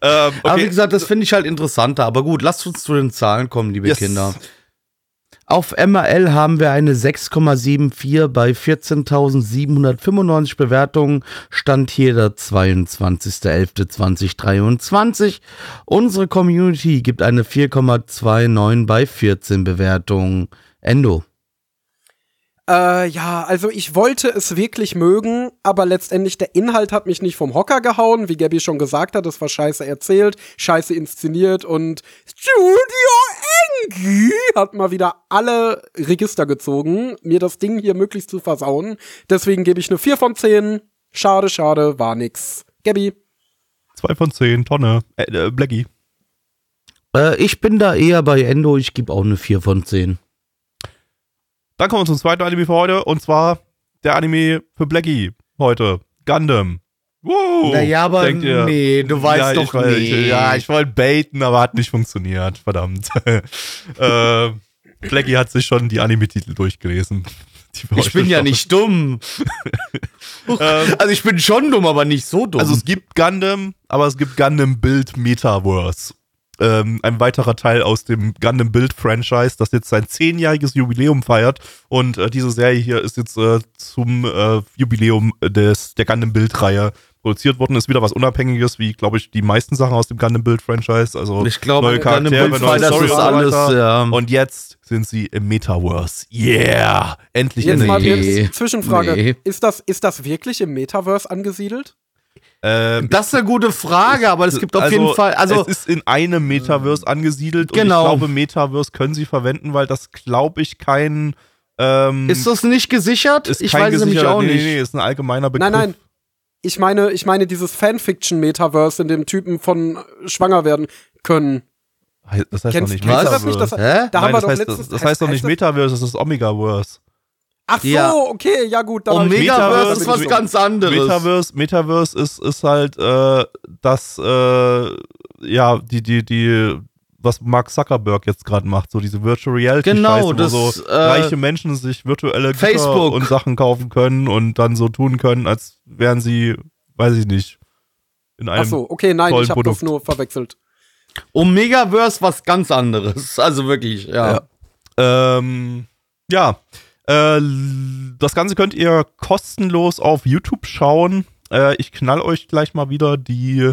ähm, Aber wie okay. gesagt, das finde ich halt interessanter. Aber gut, lasst uns zu den Zahlen kommen, liebe Yes. Kinder. Auf MRL haben wir eine 6,74 bei 14.795 Bewertungen. Stand hier der 22.11.2023. Unsere Community gibt eine 4,29 bei 14 Bewertungen. Endo. Äh, ja, also ich wollte es wirklich mögen, aber letztendlich der Inhalt hat mich nicht vom Hocker gehauen, wie Gabby schon gesagt hat, es war scheiße erzählt, scheiße inszeniert und Studio Engi hat mal wieder alle Register gezogen, mir das Ding hier möglichst zu versauen. Deswegen gebe ich eine 4 von 10. Schade, schade, war nix. Gabby, Zwei von zehn, Tonne. Äh, äh, Blackie. Äh, ich bin da eher bei Endo. Ich gebe auch eine 4 von 10. Dann kommen wir zum zweiten Anime für heute und zwar der Anime für Blackie heute. Gundam. Wow. Naja, aber ihr? nee, du weißt ja, doch ich wollt- nee. Ja, ich wollte baiten, aber hat nicht funktioniert. Verdammt. äh, Blackie hat sich schon die Anime-Titel durchgelesen. Ich bin ja schauen. nicht dumm. Ähm, Also ich bin schon dumm, aber nicht so dumm. Also es gibt Gundam, aber es gibt Gundam Build Metaverse. Ähm, ein weiterer Teil aus dem Gundam Build Franchise, das jetzt sein zehnjähriges Jubiläum feiert. Und äh, diese Serie hier ist jetzt äh, zum äh, Jubiläum des, der Gundam Build Reihe produziert worden. Ist wieder was Unabhängiges, wie glaube ich die meisten Sachen aus dem Gundam Build Franchise. Also ich glaube, neue Charaktere, neue Story ist und so alles, ja. Und jetzt sind sie im Metaverse. Yeah! Endlich jetzt in mal Nee. jetzt Zwischenfrage. Nee. Ist, das, ist das wirklich im Metaverse angesiedelt? Ähm, das ist eine gute Frage, aber es gibt auf jeden Fall, also es ist in einem Metaverse angesiedelt Genau. und ich glaube, Metaverse können sie verwenden, weil das glaube ich kein ähm, ist das nicht gesichert? ist ich weiß es nämlich auch nee, nicht. Nee, nee, ist ein allgemeiner Begriff. Nein, nein. Ich meine, ich meine dieses Fanfiction-Metaverse, in dem Typen von schwanger werden können. Das heißt Kennst- doch nicht das Metaverse. nicht? Das, haben wir das doch heißt, letztens. das, das heißt doch nicht Metaverse, das ist Omegaverse. Ach so, Ja. okay, ja gut. dann Und Megaverse Metaverse ist was ganz anderes. Metaverse, Metaverse ist, ist halt äh, das, äh, ja, die, die, die, was Mark Zuckerberg jetzt gerade macht, so diese Virtual Reality Genau, wo so äh, reiche Menschen sich virtuelle Güter Facebook. und Sachen kaufen können und dann so tun können, als wären sie, weiß ich nicht, in einem Ach so, okay, nein, tollen ich habe das Produkt. nur verwechselt. Omegaverse was ganz anderes. Also wirklich, ja. Ja. Ähm, ja, äh, das Ganze könnt ihr kostenlos auf YouTube schauen. Äh, ich knall euch gleich mal wieder die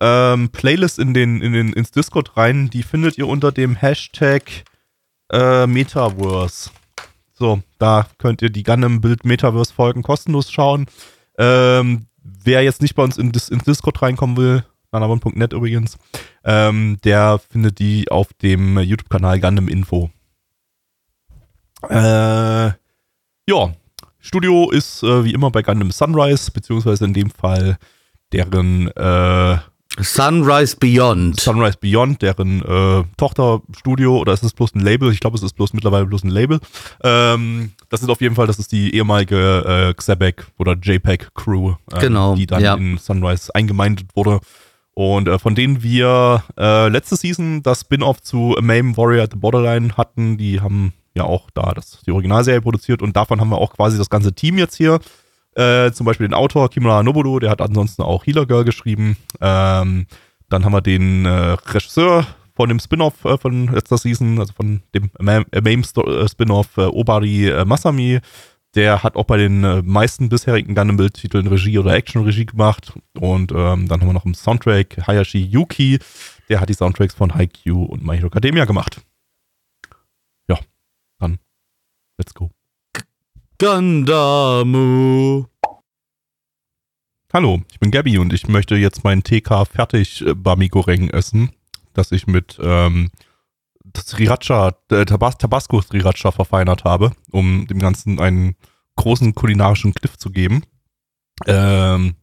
ähm, Playlist in den, in den, ins Discord rein. Die findet ihr unter dem Hashtag äh, Metaverse. So, da könnt ihr die Gundam Bild Metaverse Folgen kostenlos schauen. Ähm, wer jetzt nicht bei uns in, ins Discord reinkommen will, nanabon.net übrigens, ähm, der findet die auf dem YouTube-Kanal Gundam Info. Äh, ja, Studio ist äh, wie immer bei Gundam Sunrise, beziehungsweise in dem Fall deren äh, Sunrise Beyond. Sunrise Beyond, deren äh, Tochterstudio, oder ist es bloß ein Label? Ich glaube, es ist bloß mittlerweile bloß ein Label. Ähm, das ist auf jeden Fall, das ist die ehemalige äh, Xebec oder JPEG Crew, ähm, Genau, die dann ja. in Sunrise eingemeindet wurde. Und äh, von denen wir äh, letzte Season das Spin-off zu A Mame Warrior at the Borderline hatten, die haben ja auch da das, die Originalserie produziert und davon haben wir auch quasi das ganze Team jetzt hier. Äh, zum Beispiel den Autor Kimura Nobudo, der hat ansonsten auch Healer Girl geschrieben. Ähm, dann haben wir den äh, Regisseur von dem Spin-off äh, von letzter Season, also von dem Mame Sto- äh, Spin-off äh, Obari äh, Masami. der hat auch bei den äh, meisten bisherigen Gundam-Bild-Titeln Regie oder Action-Regie gemacht. Und ähm, dann haben wir noch im Soundtrack Hayashi Yuki. Der hat die Soundtracks von Haikyuu und My Hero Academia gemacht. Ja, dann let's go. Gandamu. Hallo, ich bin Gabby und ich möchte jetzt meinen TK fertig äh, Bami Goreng essen, das ich mit ähm, Sriracha, äh, Tabas Tabasco Sriracha verfeinert habe, um dem Ganzen einen großen kulinarischen Kniff zu geben. Ähm,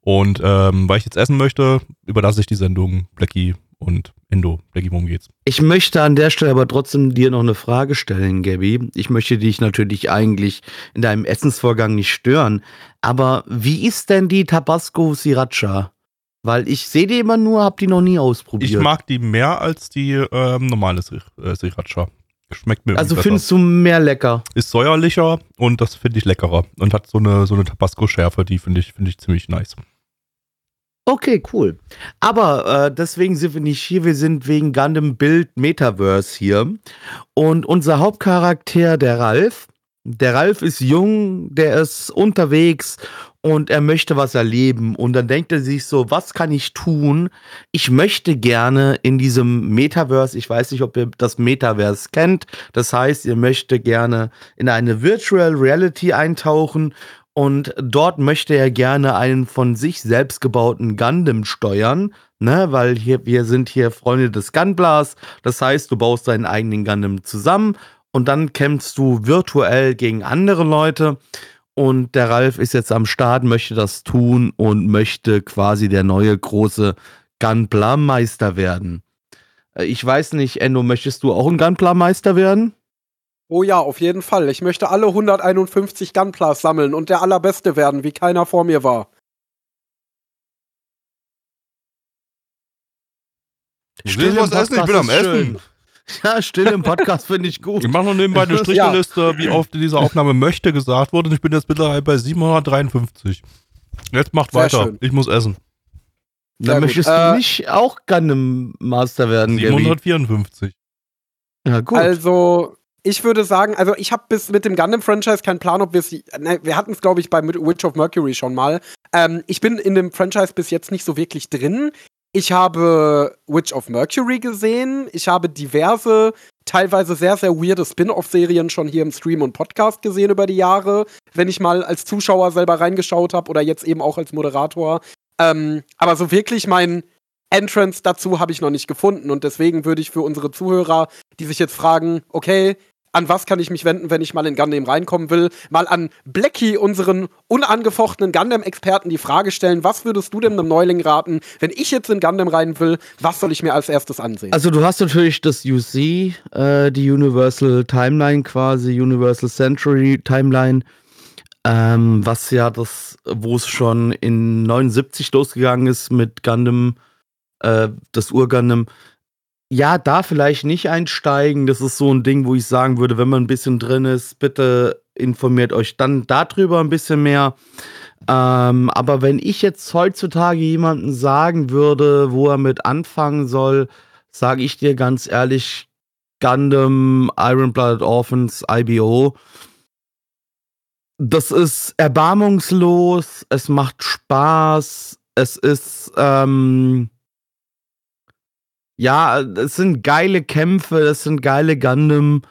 und ähm, weil ich jetzt essen möchte, überlasse ich die Sendung Blackie und Endo. Blackie, worum geht's? Ich möchte an der Stelle aber trotzdem dir noch eine Frage stellen, Gabby. Ich möchte dich natürlich eigentlich in deinem Essensvorgang nicht stören. Aber wie ist denn die Tabasco Sriracha? Weil ich sehe die immer nur, hab die noch nie ausprobiert. Ich mag die mehr als die ähm, normale äh, Sriracha. Schmeckt mir Also besser. findest du mehr lecker? Ist säuerlicher und das finde ich leckerer. Und hat so eine, so eine Tabasco-Schärfe, die finde ich, finde ich ziemlich nice. Okay, cool. Aber äh, deswegen sind wir nicht hier. Wir sind wegen Gundam Build Metaverse hier. Und unser Hauptcharakter, der Ralf, der Ralf ist jung, der ist unterwegs und er möchte was erleben. Und dann denkt er sich so, was kann ich tun? Ich möchte gerne in diesem Metaverse, ich weiß nicht, ob ihr das Metaverse kennt. Das heißt, ihr möchte gerne in eine Virtual Reality eintauchen und dort möchte er gerne einen von sich selbst gebauten Gundam steuern, ne, weil hier, wir sind hier Freunde des Gunblast. Das heißt, du baust deinen eigenen Gundam zusammen und dann kämpfst du virtuell gegen andere Leute. Und der Ralf ist jetzt am Start, möchte das tun und möchte quasi der neue große Gunpla-Meister werden. Äh, Ich weiß nicht, Endo, möchtest du auch ein Gunpla-Meister werden? Oh ja, auf jeden Fall. Ich möchte alle 151 Gunplas sammeln und der allerbeste werden, wie keiner vor mir war. Still im was essen, ich Podcast bin am. Essen. Ja, still im Podcast finde ich gut. Ich mache noch nebenbei eine Ja. Stricheliste, wie oft in dieser Aufnahme möchte gesagt wurde. Und ich bin jetzt mittlerweile bei 753. Jetzt macht Sehr weiter. schön. Ich muss essen. Sehr Dann gut. möchtest Äh, du nicht auch Gundam Master werden, Gaby? 754. Ja, gut. Also, ich würde sagen, also ich habe bis mit dem Gundam-Franchise keinen Plan, ob wir es. Ne, wir hatten es, glaube ich, bei Witch of Mercury schon mal. Ähm, ich bin in dem Franchise bis jetzt nicht so wirklich drin. Ich habe Witch of Mercury gesehen. Ich habe diverse, teilweise sehr, sehr weirde Spin-off-Serien schon hier im Stream und Podcast gesehen über die Jahre, wenn ich mal als Zuschauer selber reingeschaut habe oder jetzt eben auch als Moderator. Ähm, aber so wirklich mein Entrance dazu habe ich noch nicht gefunden und deswegen würde ich für unsere Zuhörer, die sich jetzt fragen, okay, an was kann ich mich wenden, wenn ich mal in Gundam reinkommen will, mal an Blackie, unseren unangefochtenen Gundam-Experten, die Frage stellen, was würdest du denn einem Neuling raten, wenn ich jetzt in Gundam rein will, was soll ich mir als erstes ansehen? Also du hast natürlich das UC, äh, die Universal Timeline quasi, Universal Century Timeline, ähm, was ja das, wo es schon in 79 losgegangen ist mit Gundam, äh, das Ur-Gundam. Ja, da vielleicht nicht einsteigen. Das ist so ein Ding, wo ich sagen würde, wenn man ein bisschen drin ist, bitte informiert euch dann darüber ein bisschen mehr. Ähm, aber wenn ich jetzt heutzutage jemanden sagen würde, wo er mit anfangen soll, sage ich dir ganz ehrlich, Gundam, Iron Blooded Orphans, IBO. Das ist erbarmungslos, es macht Spaß, es ist, ähm, ja, es sind geile Kämpfe, es sind geile Gundam.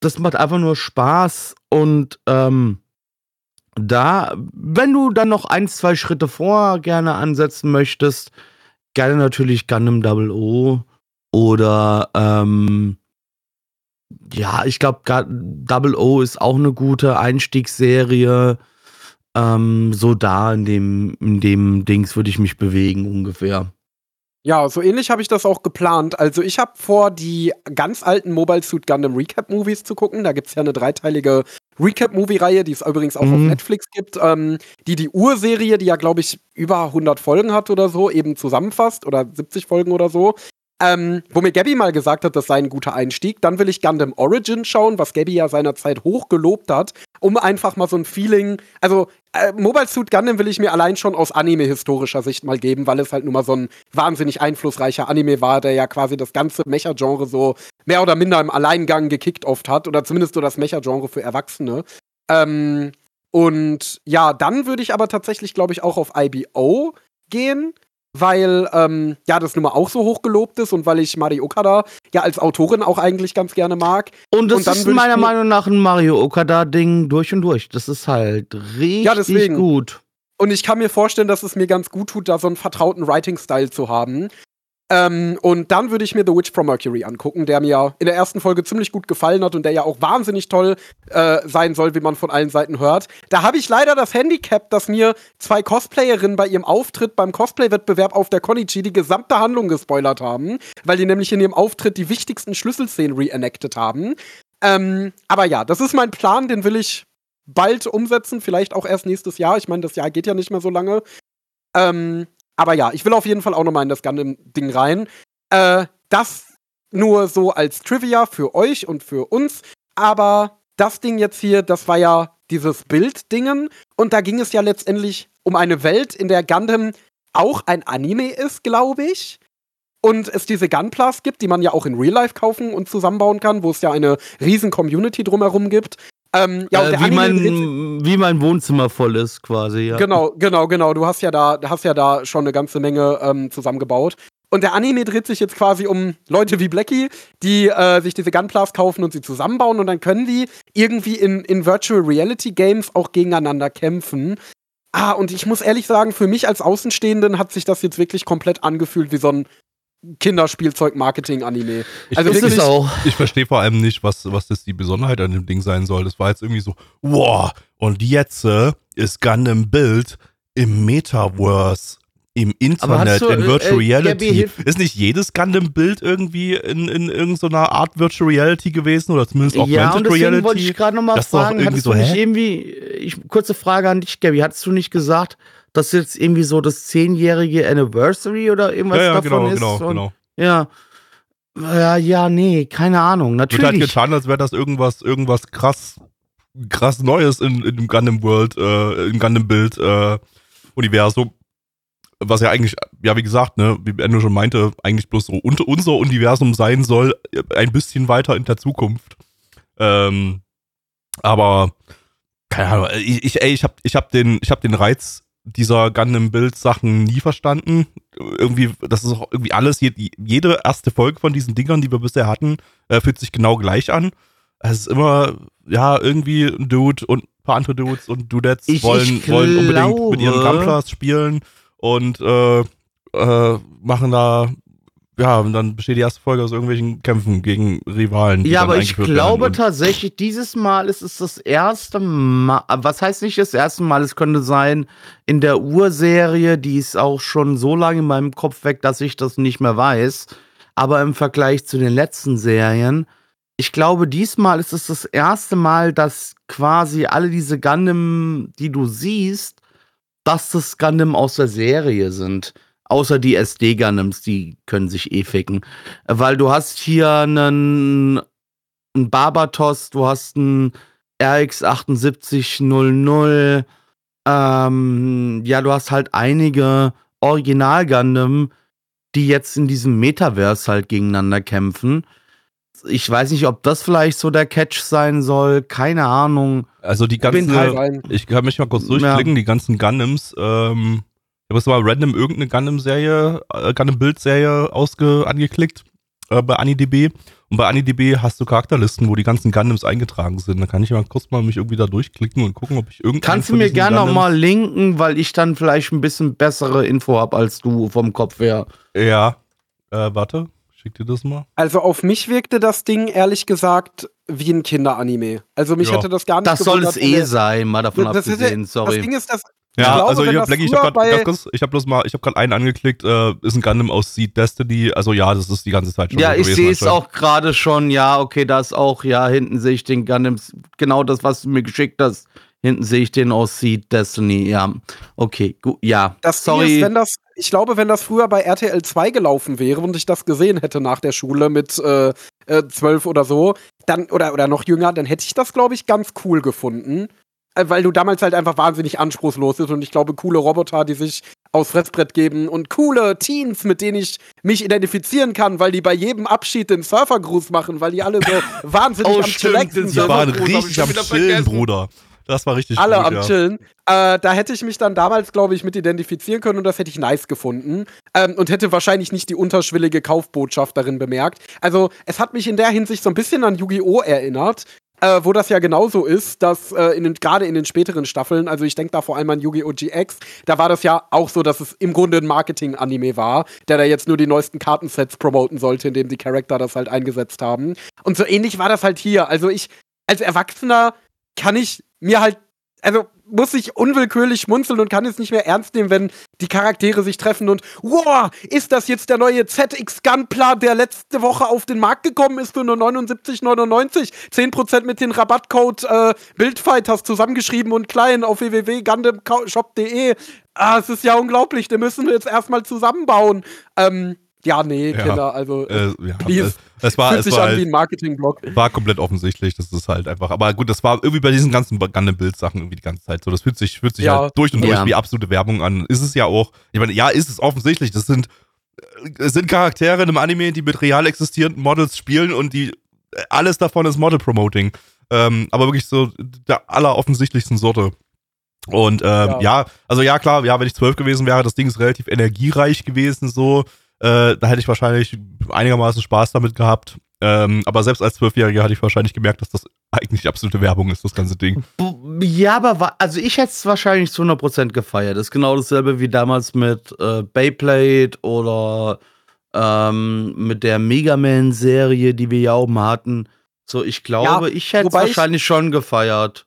Das macht einfach nur Spaß und, ähm, da, wenn du dann noch ein, zwei Schritte vor gerne ansetzen möchtest, gerne natürlich Gundam Double O oder ähm, ja, ich glaube Double O ist auch eine gute Einstiegsserie. Ähm, so da in dem in dem Dings würde ich mich bewegen ungefähr. Ja, so ähnlich habe ich das auch geplant. Also ich habe vor, die ganz alten Mobile Suit Gundam Recap Movies zu gucken. Da gibt es ja eine dreiteilige Recap-Movie-Reihe, die es übrigens auch auf Mhm. Netflix gibt, ähm, die die Urserie, die ja, glaube ich, über 100 Folgen hat oder so, eben zusammenfasst oder 70 Folgen oder so. Ähm, wo mir Gabby mal gesagt hat, das sei ein guter Einstieg. Dann will ich Gundam Origin schauen, was Gabby ja seinerzeit hoch gelobt hat, um einfach mal so ein Feeling. Also, äh, Mobile Suit Gundam will ich mir allein schon aus Anime-historischer Sicht mal geben, weil es halt nun mal so ein wahnsinnig einflussreicher Anime war, der ja quasi das ganze Mecha-Genre so mehr oder minder im Alleingang gekickt oft hat. Oder zumindest so das Mecha-Genre für Erwachsene. Ähm, und ja, dann würde ich aber tatsächlich, glaube ich, auch auf IBO gehen weil ähm, ja das nun mal auch so hoch gelobt ist und weil ich Mario Okada ja als Autorin auch eigentlich ganz gerne mag. Und das und ist meiner Meinung nach ein Mario Okada-Ding durch und durch. Das ist halt richtig ja, deswegen. gut. Und ich kann mir vorstellen, dass es mir ganz gut tut, da so einen vertrauten Writing-Style zu haben. Ähm, und dann würde ich mir The Witch from Mercury angucken, der mir in der ersten Folge ziemlich gut gefallen hat und der ja auch wahnsinnig toll äh, sein soll, wie man von allen Seiten hört. Da habe ich leider das Handicap, dass mir zwei Cosplayerinnen bei ihrem Auftritt beim Cosplay-Wettbewerb auf der Konichi die gesamte Handlung gespoilert haben, weil die nämlich in ihrem Auftritt die wichtigsten Schlüsselszenen reenacted haben. Ähm, aber ja, das ist mein Plan, den will ich bald umsetzen, vielleicht auch erst nächstes Jahr. Ich meine, das Jahr geht ja nicht mehr so lange. Ähm, aber ja, ich will auf jeden Fall auch nochmal in das Gundam-Ding rein. Äh, das nur so als Trivia für euch und für uns. Aber das Ding jetzt hier, das war ja dieses Bild-Dingen. Und da ging es ja letztendlich um eine Welt, in der Gundam auch ein Anime ist, glaube ich. Und es diese Gunplas gibt, die man ja auch in Real Life kaufen und zusammenbauen kann, wo es ja eine riesen Community drumherum gibt. Ähm, ja, äh, wie, mein, wie mein Wohnzimmer voll ist, quasi, ja. Genau, genau, genau. Du hast ja da, hast ja da schon eine ganze Menge ähm, zusammengebaut. Und der Anime dreht sich jetzt quasi um Leute wie Blackie, die äh, sich diese Gunplas kaufen und sie zusammenbauen und dann können die irgendwie in, in Virtual Reality Games auch gegeneinander kämpfen. Ah, und ich muss ehrlich sagen, für mich als Außenstehenden hat sich das jetzt wirklich komplett angefühlt wie so ein Kinderspielzeug-Marketing-Anime. Also ich, wirklich, auch. ich verstehe vor allem nicht, was, was das die Besonderheit an dem Ding sein soll. Das war jetzt irgendwie so, wow, und jetzt äh, ist Gundam Build im Metaverse, im Internet, du, in äh, Virtual äh, Reality. ist nicht jedes Gundam-Bild irgendwie in, in irgendeiner Art Virtual Reality gewesen oder zumindest Augmented ja, und deswegen Reality? wollte ich gerade nochmal fragen, hattest so, du nicht hä? irgendwie, ich, kurze Frage an dich, Gabby, hattest du nicht gesagt, das jetzt irgendwie so das zehnjährige Anniversary oder irgendwas ja, ja, davon genau, ist. Genau, und, genau. Ja. Ja, ja, nee, keine Ahnung. Natürlich. Wird halt getan, als wäre das irgendwas, irgendwas krass, krass Neues in, in dem Gundam World, äh, im Gundam Bild äh, Universum. Was ja eigentlich, ja, wie gesagt, ne, wie Endo schon meinte, eigentlich bloß so unter unser Universum sein soll, ein bisschen weiter in der Zukunft. Ähm, aber keine Ahnung, ich, ich, ey, ich hab, ich hab den, ich hab den Reiz dieser Gundam-Bild-Sachen nie verstanden. Irgendwie, das ist auch irgendwie alles, jede erste Folge von diesen Dingern, die wir bisher hatten, äh, fühlt sich genau gleich an. Es ist immer, ja, irgendwie ein Dude und ein paar andere Dudes und Dudettes ich, wollen, ich wollen unbedingt mit ihren Gunplas spielen und äh, äh, machen da ja, und dann besteht die erste Folge aus irgendwelchen Kämpfen gegen Rivalen. ja, aber ich glaube tatsächlich, dieses Mal ist es das erste Mal, was heißt nicht das erste Mal, es könnte sein, in der Urserie, die ist auch schon so lange in meinem Kopf weg, dass ich das nicht mehr weiß. Aber im Vergleich zu den letzten Serien, ich glaube, diesmal ist es das erste Mal, dass quasi alle diese Gundam, die du siehst, dass das Gundam aus der Serie sind. Außer die SD-Gundams, die können sich eh ficken. Weil du hast hier einen, einen Barbatos, du hast einen RX7800, ähm, ja, du hast halt einige Original-Gundam, die jetzt in diesem Metaverse halt gegeneinander kämpfen. Ich weiß nicht, ob das vielleicht so der Catch sein soll, keine Ahnung. Also die ganzen, halt ich kann mich mal kurz durchklicken, ja. die ganzen Gundams, ähm, ich habe jetzt mal random irgendeine Gundam-Serie, äh, Gundam-Bild-Serie angeklickt äh, bei AniDB. Und bei AniDB hast du Charakterlisten, wo die ganzen Gundams eingetragen sind. Da kann ich mal kurz mal mich irgendwie da durchklicken und gucken, ob ich irgendeinen. Kannst du mir gerne nochmal linken, weil ich dann vielleicht ein bisschen bessere Info habe als du vom Kopf her. Ja. Äh, warte, schick dir das mal. Also auf mich wirkte das Ding ehrlich gesagt wie ein Kinderanime. Also mich ja. hätte das gar nicht Das soll es eh sein, mal davon das abgesehen, hätte, sorry. Das Ding ist, das, ja, glaube, also ich habe ich hab gerade ich habe bloß mal, ich habe gerade einen angeklickt, äh, ist ein Gundam aus Seed Destiny, also ja, das ist die ganze Zeit schon Ja, so ich sehe es auch gerade schon, ja, okay, da ist auch, ja, hinten sehe ich den Gundam, genau das, was du mir geschickt hast, Hinten sehe ich den aus Seed Destiny. Ja, okay, gut. Ja, Das sorry. Ist, wenn das, ich glaube, wenn das früher bei RTL 2 gelaufen wäre und ich das gesehen hätte nach der Schule mit äh, äh, 12 oder so, dann, oder, oder noch jünger, dann hätte ich das, glaube ich, ganz cool gefunden. Äh, Weil du damals halt einfach wahnsinnig anspruchslos bist und ich glaube, coole Roboter, die sich aufs Fressbrett geben und coole Teens, mit denen ich mich identifizieren kann, weil die bei jedem Abschied den Surfergruß machen, weil die alle so wahnsinnig Oh, am stimmt, Chillaxen den Die sind. waren richtig am Chillen. Bruder. Das war richtig alle gut, am ja. Chillen. Äh, da hätte ich mich dann damals, glaube ich, mit identifizieren können und das hätte ich nice gefunden. Ähm, und hätte wahrscheinlich nicht die unterschwellige Kaufbotschaft darin bemerkt. Also, es hat mich in der Hinsicht so ein bisschen an Yu-Gi-Oh! erinnert. Äh, wo das ja genauso ist, dass äh, gerade in den späteren Staffeln, also ich denke da vor allem an Yu-Gi-Oh! GX, da war das ja auch so, dass es im Grunde ein Marketing-Anime war, der da jetzt nur die neuesten Kartensets promoten sollte, indem die Charakter das halt eingesetzt haben. Und so ähnlich war das halt hier. Also ich, als Erwachsener kann ich mir halt, also muss ich unwillkürlich schmunzeln und kann es nicht mehr ernst nehmen, wenn die Charaktere sich treffen und wow, ist das jetzt der neue ZX Gunpla, der letzte Woche auf den Markt gekommen ist für nur 79,99? 10% mit dem Rabattcode äh, Bildfighters zusammengeschrieben und klein auf www.gundamshop.de. Ah, es ist ja unglaublich, den müssen wir jetzt erstmal zusammenbauen. Ähm, ja, nee, Ja. Kinder, also Äh, ja, Please. es, war, fühlt es sich war, an wie halt, ein Marketing-Blog. war komplett offensichtlich, das ist halt einfach. Aber gut, das war irgendwie bei diesen ganzen Gundam-Bild-Sachen irgendwie die ganze Zeit so. Das fühlt sich, fühlt sich Ja. halt durch und durch Ja. wie absolute Werbung an. Ist es ja auch. Ich meine, ja, ist es offensichtlich. Das sind, äh, es sind Charaktere in einem Anime, die mit real existierenden Models spielen und die äh, alles davon ist Model-Promoting. Ähm, aber wirklich so der alleroffensichtlichsten Sorte. Und ähm, Ja. ja. also ja, klar, ja, wenn ich zwölf gewesen wäre, das Ding ist relativ energiereich gewesen, so. Äh, da hätte ich wahrscheinlich einigermaßen Spaß damit gehabt. Ähm, aber selbst als Zwölfjähriger hatte ich wahrscheinlich gemerkt, dass das eigentlich absolute Werbung ist, das ganze Ding. Ja, aber wa- also ich hätte es wahrscheinlich zu 100% gefeiert. Das ist genau dasselbe wie damals mit äh, Beyblade oder ähm, mit der Mega Man-Serie, die wir ja auch mal hatten. So, ich glaube, ich hätte es wobei ich- wahrscheinlich schon gefeiert.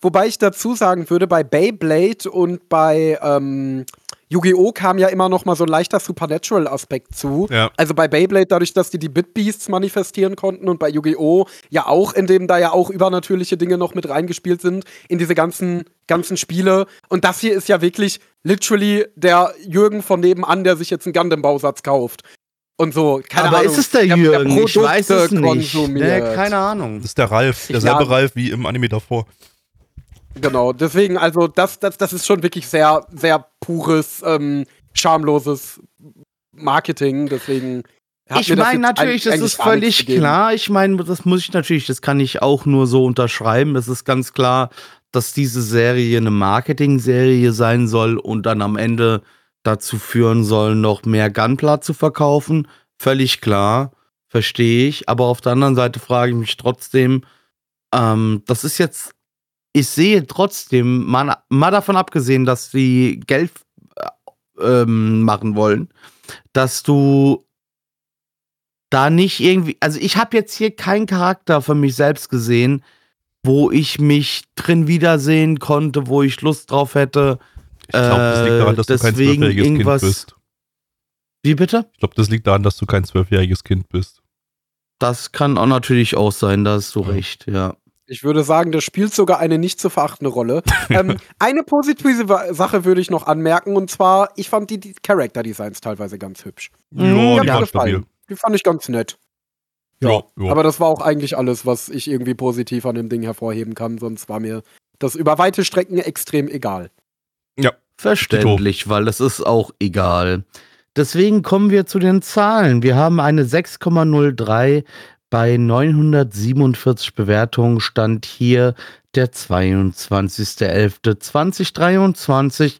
Wobei ich dazu sagen würde, bei Beyblade und bei ähm, Yu-Gi-Oh! kam ja immer noch mal so ein leichter Supernatural-Aspekt zu. Ja. Also bei Beyblade dadurch, dass die die Bitbeasts manifestieren konnten und bei Yu-Gi-Oh! ja auch, in dem da ja auch übernatürliche Dinge noch mit reingespielt sind in diese ganzen, ganzen Spiele. Und das hier ist ja wirklich literally der Jürgen von nebenan, der sich jetzt einen Gundam-Bausatz kauft. Und so, keine aber Ahnung. ist es der Jürgen? ich weiß es nicht. konsumiert. Nee, keine Ahnung. Das ist der Ralf, derselbe ja. Ralf wie im Anime davor. Genau, deswegen, also das, das, das ist schon wirklich sehr, sehr pures, ähm, schamloses Marketing, deswegen. Ich meine natürlich, das ist völlig klar. Ich meine, das muss ich natürlich, das kann ich auch nur so unterschreiben. Es ist ganz klar, dass diese Serie eine Marketing-Serie sein soll und dann am Ende dazu führen soll, noch mehr Gunpla zu verkaufen. Völlig klar, verstehe ich. Aber auf der anderen Seite frage ich mich trotzdem, ähm, das ist jetzt, ich sehe trotzdem, mal, mal davon abgesehen, dass sie Geld äh, ähm, machen wollen, dass du da nicht irgendwie, also ich habe jetzt hier keinen Charakter für mich selbst gesehen, wo ich mich drin wiedersehen konnte, wo ich Lust drauf hätte. Ich glaube, das liegt daran, dass du kein deswegen zwölfjähriges Kind bist. Wie bitte? Ich glaube, das liegt daran, dass du kein zwölfjähriges Kind bist. Das kann auch natürlich auch sein, da hast du Ja. recht, ja. Ich würde sagen, das spielt sogar eine nicht zu verachtende Rolle. ähm, eine positive Sache würde ich noch anmerken, und zwar, ich fand die, die Character-Designs teilweise ganz hübsch. Mhm, Ja, Die die hat mir waren stabil. Die fand ich ganz nett. Ja, ja. Aber das war auch eigentlich alles, was ich irgendwie positiv an dem Ding hervorheben kann, sonst war mir das über weite Strecken extrem egal. Verständlich, weil das ist auch egal. Deswegen kommen wir zu den Zahlen. Wir haben eine 6,03 bei 947 Bewertungen. Stand hier der 22.11.2023.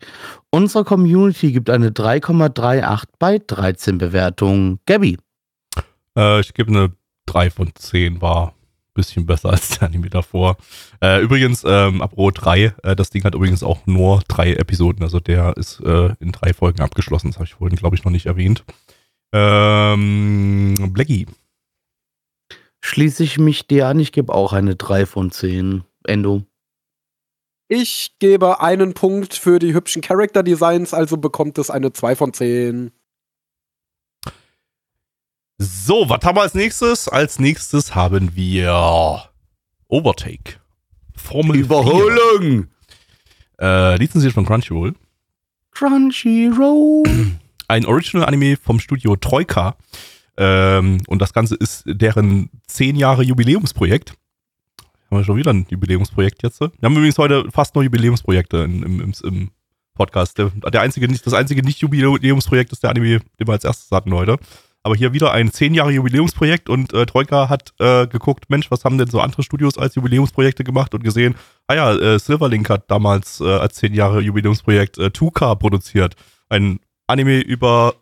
Unsere Community gibt eine 3,38 bei 13 Bewertungen. Gabby. Äh, ich gebe eine 3 von 10, war ein bisschen besser als der Anime davor. Äh, übrigens, ähm, Apro 3, äh, das Ding hat übrigens auch nur drei Episoden, also der ist äh, in drei Folgen abgeschlossen, das habe ich vorhin, glaube ich, noch nicht erwähnt. Ähm, Blackie. Schließe ich mich dir an. Ich gebe auch eine 3 von 10. Endo. Ich gebe einen Punkt für die hübschen Character-Designs, also bekommt es eine 2 von 10. So, was haben wir als nächstes? Als nächstes haben wir Overtake. Formel Überholung. 4. Äh, lizenziert von Crunchyroll. Crunchyroll. Ein Original-Anime vom Studio Troika. Ähm, und das Ganze ist deren 10 Jahre Jubiläumsprojekt. Haben wir schon wieder ein Jubiläumsprojekt jetzt? Wir haben übrigens heute fast nur Jubiläumsprojekte im, im, im, Podcast. Der, der einzige, das einzige Nicht-Jubiläumsprojekt ist der Anime, den wir als erstes hatten heute. Aber hier wieder ein 10 Jahre Jubiläumsprojekt und äh, Troika hat äh, geguckt, Mensch, was haben denn so andere Studios als Jubiläumsprojekte gemacht und gesehen, ah ja, äh, Silverlink hat damals äh, als 10 Jahre Jubiläumsprojekt äh, 2K produziert. Ein Anime über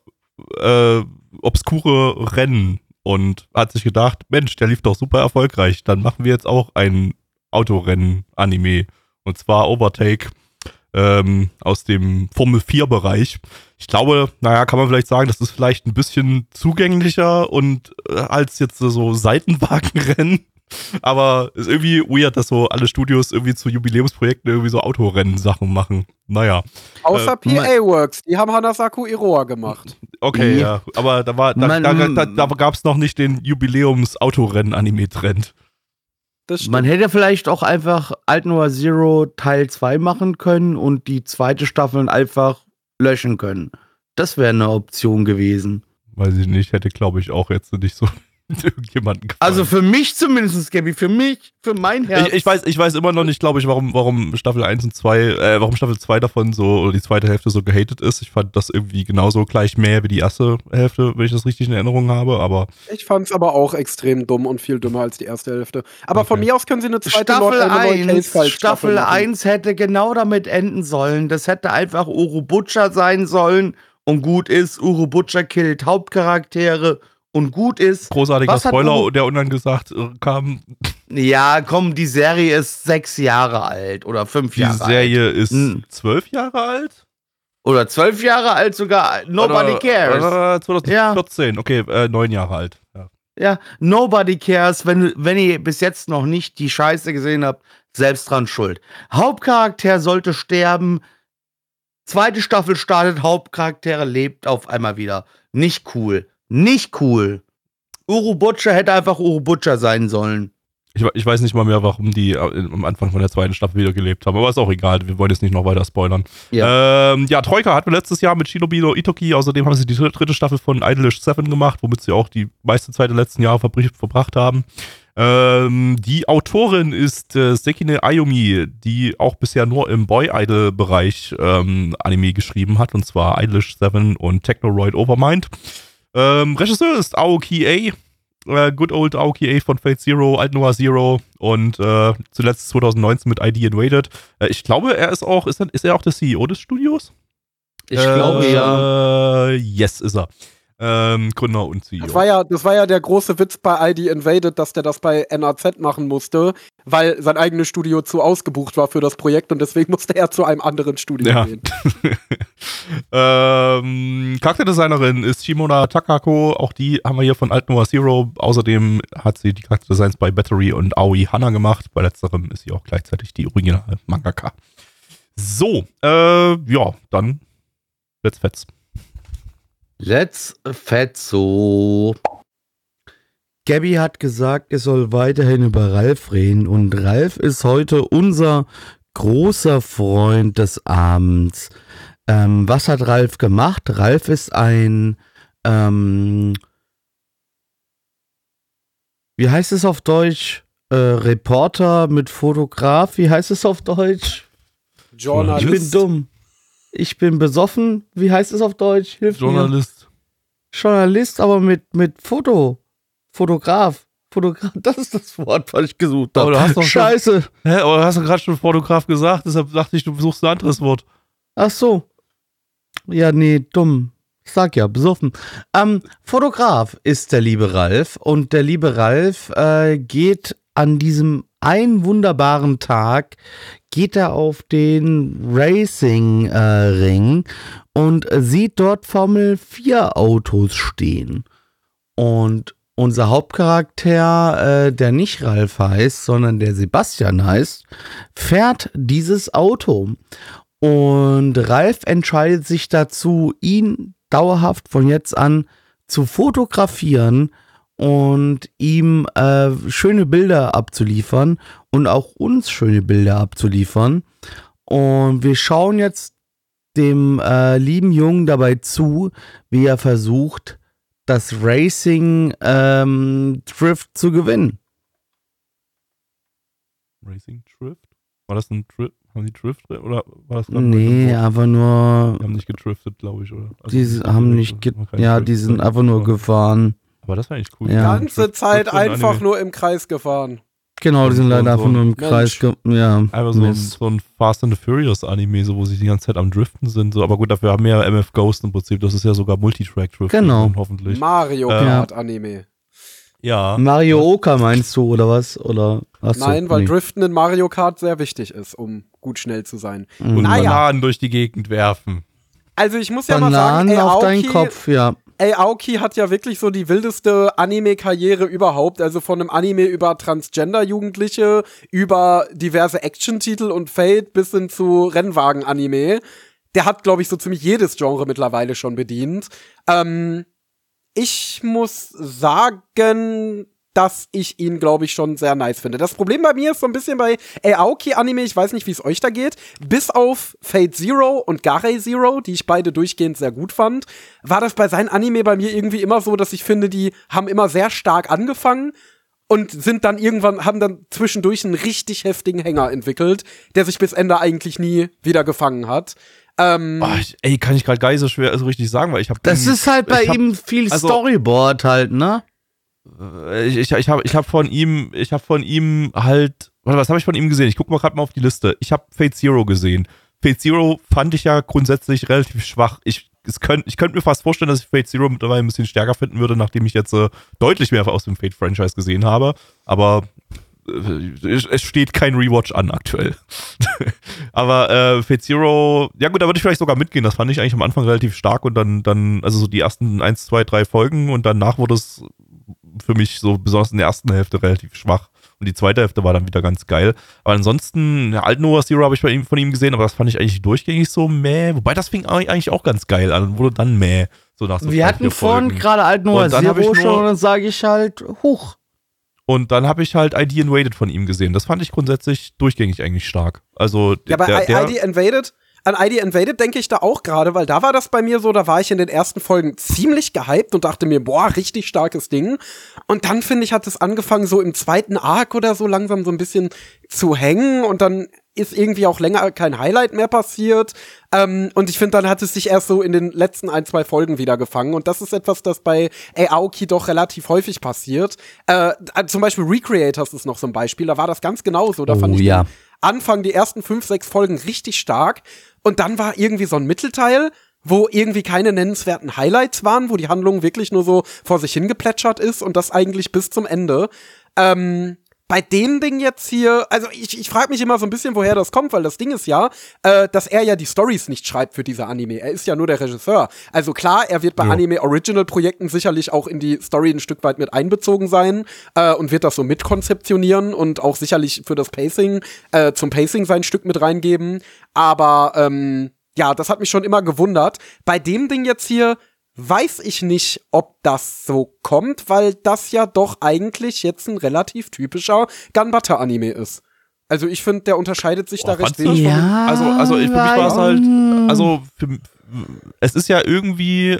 äh, obskure Rennen und hat sich gedacht, Mensch, der lief doch super erfolgreich, dann machen wir jetzt auch ein Autorennen-Anime und zwar Overtake ähm, aus dem Formel 4-Bereich. Ich glaube, naja, kann man vielleicht sagen, das ist vielleicht ein bisschen zugänglicher und äh, als jetzt so Seitenwagenrennen. Aber ist irgendwie weird, dass so alle Studios irgendwie zu Jubiläumsprojekten irgendwie so Autorennen-Sachen machen. Naja. Außer Äh, PA Works, die haben Hanasaku Iroha gemacht. Okay, Ja. ja. Aber da war, da, Man- da, da, da gab es noch nicht den Jubiläums-Autorennen-Anime-Trend. Man hätte vielleicht auch einfach Alt Noir Zero Teil 2 machen können und die zweite Staffel einfach löschen können. Das wäre eine Option gewesen. Weiß ich nicht, hätte glaube ich auch jetzt nicht so irgendjemanden gefallen. Also für mich zumindest, Gabby, für mich, für mein Herz. Ich, ich, weiß, ich weiß immer noch nicht, glaube ich, warum, warum Staffel 1 und 2, äh, warum Staffel 2 davon so, oder die zweite Hälfte so gehatet ist. Ich fand das irgendwie genauso gleich mehr wie die erste Hälfte, wenn ich das richtig in Erinnerung habe, aber Ich fand's aber auch extrem dumm und viel dümmer als die erste Hälfte. Aber von Okay. mir aus können sie eine zweite Staffel Lord- eine neue 1, Case-File-Staffel Staffel machen. 1 hätte genau damit enden sollen. Das hätte einfach Uru Butcher sein sollen und gut ist. Uru Butcher killt Hauptcharaktere und gut ist. großartiger Was Spoiler, der unangesagt äh, kam. Ja, komm, die Serie ist sechs Jahre alt oder fünf Die Jahre Serie ist Hm. zwölf Jahre alt? alt. Oder zwölf Jahre alt sogar. Nobody Oder- cares. Oder 2014, okay, äh, neun Jahre alt. Ja. Ja, nobody cares. Wenn, wenn ihr bis jetzt noch nicht die Scheiße gesehen habt, selbst dran schuld. Hauptcharakter sollte sterben. Zweite Staffel startet, Hauptcharaktere lebt auf einmal wieder. Nicht cool. Nicht cool. Uru Butcher hätte einfach Uru Butcher sein sollen. Ich, ich weiß nicht mal mehr, warum die äh, am Anfang von der zweiten Staffel wieder gelebt haben, aber ist auch egal, wir wollen jetzt nicht noch weiter spoilern. Ja. Ähm, ja, Troika hatten wir letztes Jahr mit Shinobi no Itoki, außerdem haben sie die dritte dritte Staffel von Idolish 7 gemacht, womit sie auch die meiste Zeit der letzten Jahre verbr- verbracht haben. Ähm, die Autorin ist äh, Sekine Ayumi, die auch bisher nur im Boy-Idol-Bereich ähm, Anime geschrieben hat, und zwar Idolish 7 und Technoroid Overmind. Ähm, Regisseur ist Aoki A. Äh, Good Old Aoki A von Fate Zero, Alt Noir Zero und äh, zuletzt 2019 mit ID Invaded. Äh, ich glaube, er ist auch, ist er, ist er auch der CEO des Studios? Ich glaube ja. Äh, yes, ist er. Ähm, Gründer und CEO. Das war, ja, das war ja der große Witz bei ID Invaded, dass der das bei NAZ machen musste, weil sein eigenes Studio zu ausgebucht war für das Projekt und deswegen musste er zu einem anderen Studio Ja. gehen. ähm, Charakterdesignerin ist Shimona Takako. Auch die haben wir hier von Alt Noir Zero. Außerdem hat sie die Charakterdesigns bei Battery und Aoi Hanna gemacht. Bei letzterem ist sie auch gleichzeitig die originale Mangaka. So, äh, ja, dann let's fetz. Let's Fetzo. Gabby hat gesagt, er soll weiterhin über Ralf reden und Ralf ist heute unser großer Freund des Abends. Ähm, was hat Ralf gemacht? Ralf ist ein, ähm, wie heißt es auf Deutsch? Äh, Reporter mit Fotograf. Wie heißt es auf Deutsch? Ich bin Journalist. dumm. Ich bin besoffen. Wie heißt es auf Deutsch? Hilf mir. Journalist. Journalist, aber mit, mit Foto. Fotograf. Fotograf, das ist das Wort, was ich gesucht habe. Aber du hast doch schon- Scheiße. Hä, aber hast du gerade schon Fotograf gesagt? Deshalb dachte ich, du suchst ein anderes Wort. Ach so. Ja, nee, dumm. Ich sag ja, besoffen. Ähm, Fotograf ist der liebe Ralf und der liebe Ralf äh, geht an diesem einen wunderbaren Tag, geht er auf den Racing-Ring und sieht dort Formel 4 Autos stehen. Und unser Hauptcharakter, äh, der nicht Ralf heißt, sondern der Sebastian heißt, fährt dieses Auto. Und Ralf entscheidet sich dazu, ihn dauerhaft von jetzt an zu fotografieren und ihm äh, schöne Bilder abzuliefern und auch uns schöne Bilder abzuliefern. Und wir schauen jetzt dem äh, lieben Jungen dabei zu, wie er versucht, das Racing ähm, Drift zu gewinnen. Racing Drift? War das ein Drift? Haben die Drift oder war das gerade Nee, einfach nur. Die haben nicht gedriftet, glaube ich, oder? Also Die haben nicht, ja, die sind einfach nur gefahren. Aber das war eigentlich cool. Die Ja. ganze Zeit Drift einfach Anime. nur im Kreis gefahren. Genau, die sind So- leider so einfach ein nur im Mensch. Kreis. Ja, Einfach so so ein Fast and the Furious Anime, so wo sie die ganze Zeit am Driften sind. So, aber gut, dafür haben wir ja MF Ghost im Prinzip. Das ist ja sogar Multitrack-Drift. Genau. Hoffentlich. Mario Äh, Kart Anime. ja. Mario Oka meinst du, oder was? Oder achso, Nein, weil nee. Driften in Mario Kart sehr wichtig ist, um gut schnell zu sein. Und Naja. Bananen durch die Gegend werfen. Also ich muss ja mal sagen, Bananen ey, auf deinen Aoki, Kopf, ja. Ey, Aoki hat ja wirklich so die wildeste Anime-Karriere überhaupt. Also von einem Anime über Transgender-Jugendliche, über diverse Action-Titel und Fate bis hin zu Rennwagen-Anime. Der hat, glaube ich, so ziemlich jedes Genre mittlerweile schon bedient. Ähm, ich muss sagen, dass ich ihn, glaube ich, schon sehr nice finde. Das Problem bei mir ist so ein bisschen bei Aoki-Anime, ich weiß nicht, wie es euch da geht, bis auf Fate Zero und Garei Zero, die ich beide durchgehend sehr gut fand, war das bei seinen Anime bei mir irgendwie immer so, dass ich finde, die haben immer sehr stark angefangen und sind dann irgendwann, haben dann zwischendurch einen richtig heftigen Hänger entwickelt, der sich bis Ende eigentlich nie wieder gefangen hat. Ähm, Boah, ich, ey, kann ich gerade gar nicht so schwer so richtig sagen, weil ich habe. Das ist halt bei ihm viel also- Storyboard halt, ne? Äh, Ich, ich, ich habe ich hab von ihm, ich habe von ihm halt, was habe ich von ihm gesehen? Ich gucke mal gerade mal auf die Liste. Ich habe Fate Zero gesehen. Fate Zero fand ich ja grundsätzlich relativ schwach. Ich, es könnt, ich könnte mir fast vorstellen, dass ich Fate Zero mittlerweile ein bisschen stärker finden würde, nachdem ich jetzt äh, deutlich mehr aus dem Fate-Franchise gesehen habe. Aber äh, es es steht kein Rewatch an aktuell. Aber äh, Fate Zero, ja gut, da würde ich vielleicht sogar mitgehen. Das fand ich eigentlich am Anfang relativ stark und dann, dann, also so die ersten 1, 2, 3 Folgen und danach wurde es für mich so besonders in der ersten Hälfte relativ schwach. Und die zweite Hälfte war dann wieder ganz geil. Aber ansonsten, ja, alten Nova Zero habe ich bei ihm, von ihm gesehen, aber das fand ich eigentlich durchgängig so mäh. Wobei das fing eigentlich auch ganz geil an und wurde dann mäh. So nach so Wir hatten vorhin gerade Alt Noah Und dann hab ich Zero schon und dann sage ich halt, huch. Und dann habe ich halt ID Invaded von ihm gesehen. Das fand ich grundsätzlich durchgängig eigentlich stark. Also Ja, bei der, der, ID Invaded, an ID Invaded denke ich da auch gerade, weil da war das bei mir so, da war ich in den ersten Folgen ziemlich gehypt und dachte mir, boah, richtig starkes Ding. Und dann finde ich, hat es angefangen, so im zweiten Arc oder so langsam so ein bisschen zu hängen und dann ist irgendwie auch länger kein Highlight mehr passiert. Ähm, und ich finde, dann hat es sich erst so in den letzten ein, zwei Folgen wieder gefangen. Und das ist etwas, das bei Aoki doch relativ häufig passiert. Äh, zum Beispiel Recreators ist noch so ein Beispiel. Da war das ganz genauso. Da Oh, fand ich ja. Anfang, die ersten fünf, sechs Folgen richtig stark. Und dann war irgendwie so ein Mittelteil, wo irgendwie keine nennenswerten Highlights waren, wo die Handlung wirklich nur so vor sich hingeplätschert ist und das eigentlich bis zum Ende. Ähm, bei dem Ding jetzt hier, also ich, ich frage mich immer so ein bisschen, woher das kommt, weil das Ding ist ja, äh, dass er ja die Stories nicht schreibt für diese Anime. Er ist ja nur der Regisseur. Also klar, er wird bei Ja. Anime Original Projekten sicherlich auch in die Story ein Stück weit mit einbezogen sein äh, und wird das so mitkonzeptionieren und auch sicherlich für das Pacing, äh, zum Pacing sein Stück mit reingeben. Aber ähm, ja, das hat mich schon immer gewundert. Bei dem Ding jetzt hier weiß ich nicht, ob das so kommt, weil das ja doch eigentlich jetzt ein relativ typischer Gunbutter-Anime ist. Also ich finde, der unterscheidet sich da Boah, recht wenig von Ja, also, also ich, für mich war es halt, weil- also für, es ist ja irgendwie,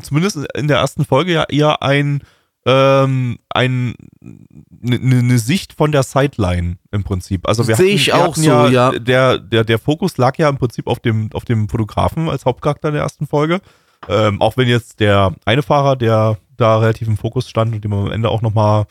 zumindest in der ersten Folge ja eher ein, ähm, ein, eine ne Sicht von der Sideline im Prinzip. Also wir Sehe hatten- ich auch so, ja. Der, der, der Fokus lag ja im Prinzip auf dem, auf dem Fotografen als Hauptcharakter in der ersten Folge. Ähm, auch wenn jetzt der eine Fahrer, der da relativ im Fokus stand und den man am Ende auch nochmal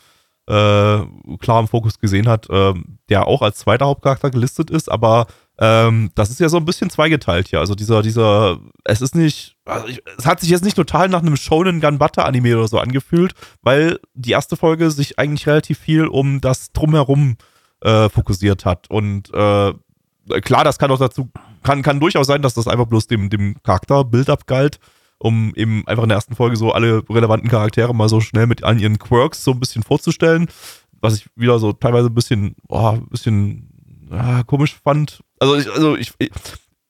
äh, klar im Fokus gesehen hat, ähm, der auch als zweiter Hauptcharakter gelistet ist, aber ähm, das ist ja so ein bisschen zweigeteilt hier. Also dieser, dieser, es ist nicht, also ich, es hat sich jetzt nicht total nach einem Shonen Gunbutter Anime oder so angefühlt, weil die erste Folge sich eigentlich relativ viel um das Drumherum äh, fokussiert hat und äh, klar, das kann auch dazu, kann, kann durchaus sein, dass das einfach bloß dem, dem Charakter-Build-up galt, um eben einfach in der ersten Folge so alle relevanten Charaktere mal so schnell mit allen ihren Quirks so ein bisschen vorzustellen, was ich wieder so teilweise ein bisschen, boah, ein bisschen ah, komisch fand. Also ich, also ich,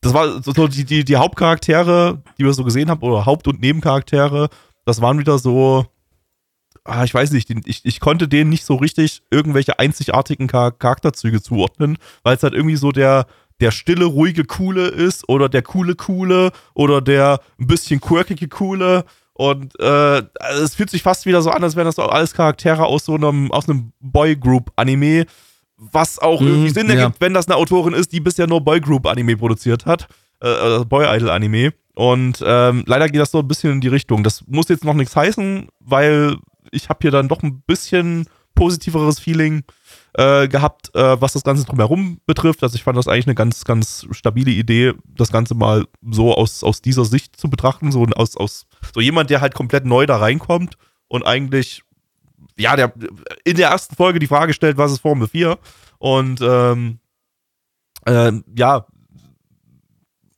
das war so die, die, die Hauptcharaktere, die wir so gesehen haben, oder Haupt- und Nebencharaktere, das waren wieder so, ah, ich weiß nicht, ich, ich konnte denen nicht so richtig irgendwelche einzigartigen Charakterzüge zuordnen, weil es halt irgendwie so der, der stille, ruhige Coole ist oder der coole Coole oder der ein bisschen quirkige Coole. Und äh, es fühlt sich fast wieder so an, als wären das alles Charaktere aus so einem, aus einem Boygroup-Anime, was auch mhm, irgendwie Sinn ergibt, ja. wenn das eine Autorin ist, die bisher nur Boygroup-Anime produziert hat. Äh, äh Boy-Idol-Anime. Und ähm, leider geht das so ein bisschen in die Richtung. Das muss jetzt noch nichts heißen, weil ich habe hier dann doch ein bisschen positiveres Feeling äh, gehabt, äh, was das Ganze drumherum betrifft. Also ich fand das eigentlich eine ganz, ganz stabile Idee, das Ganze mal so aus, aus dieser Sicht zu betrachten. So aus, aus so jemand, der halt komplett neu da reinkommt und eigentlich, ja, der in der ersten Folge die Frage stellt, was ist Formel 4? Und ähm, äh, ja,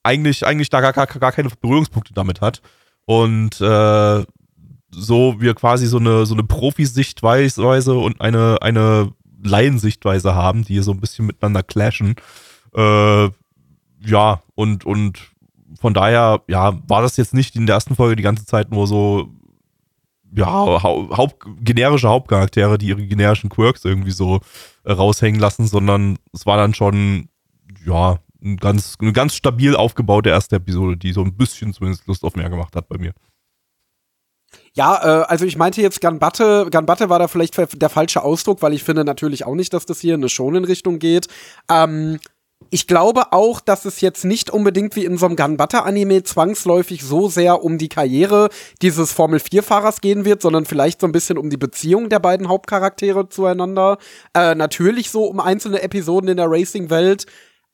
eigentlich, eigentlich da gar, gar, gar keine Berührungspunkte damit hat. Und äh, so wir quasi so eine, so eine Profisichtweise und eine, eine Laiensichtweise haben, die so ein bisschen miteinander clashen. Äh, ja, und, und von daher, ja, war das jetzt nicht in der ersten Folge die ganze Zeit nur so, ja, Haupt, generische Hauptcharaktere, die ihre generischen Quirks irgendwie so äh, raushängen lassen, sondern es war dann schon, ja, ein ganz, eine ganz stabil aufgebaute erste Episode, die so ein bisschen zumindest Lust auf mehr gemacht hat bei mir. Ja, äh, also ich meinte jetzt Ganbatte, Ganbatte war da vielleicht der falsche Ausdruck, weil ich finde natürlich auch nicht, dass das hier in eine Shonen-Richtung geht. Ähm, ich glaube auch, dass es jetzt nicht unbedingt wie in so einem Ganbatte-Anime zwangsläufig so sehr um die Karriere dieses Formel-4-Fahrers gehen wird, sondern vielleicht so ein bisschen um die Beziehung der beiden Hauptcharaktere zueinander. Äh, natürlich so um einzelne Episoden in der Racing-Welt.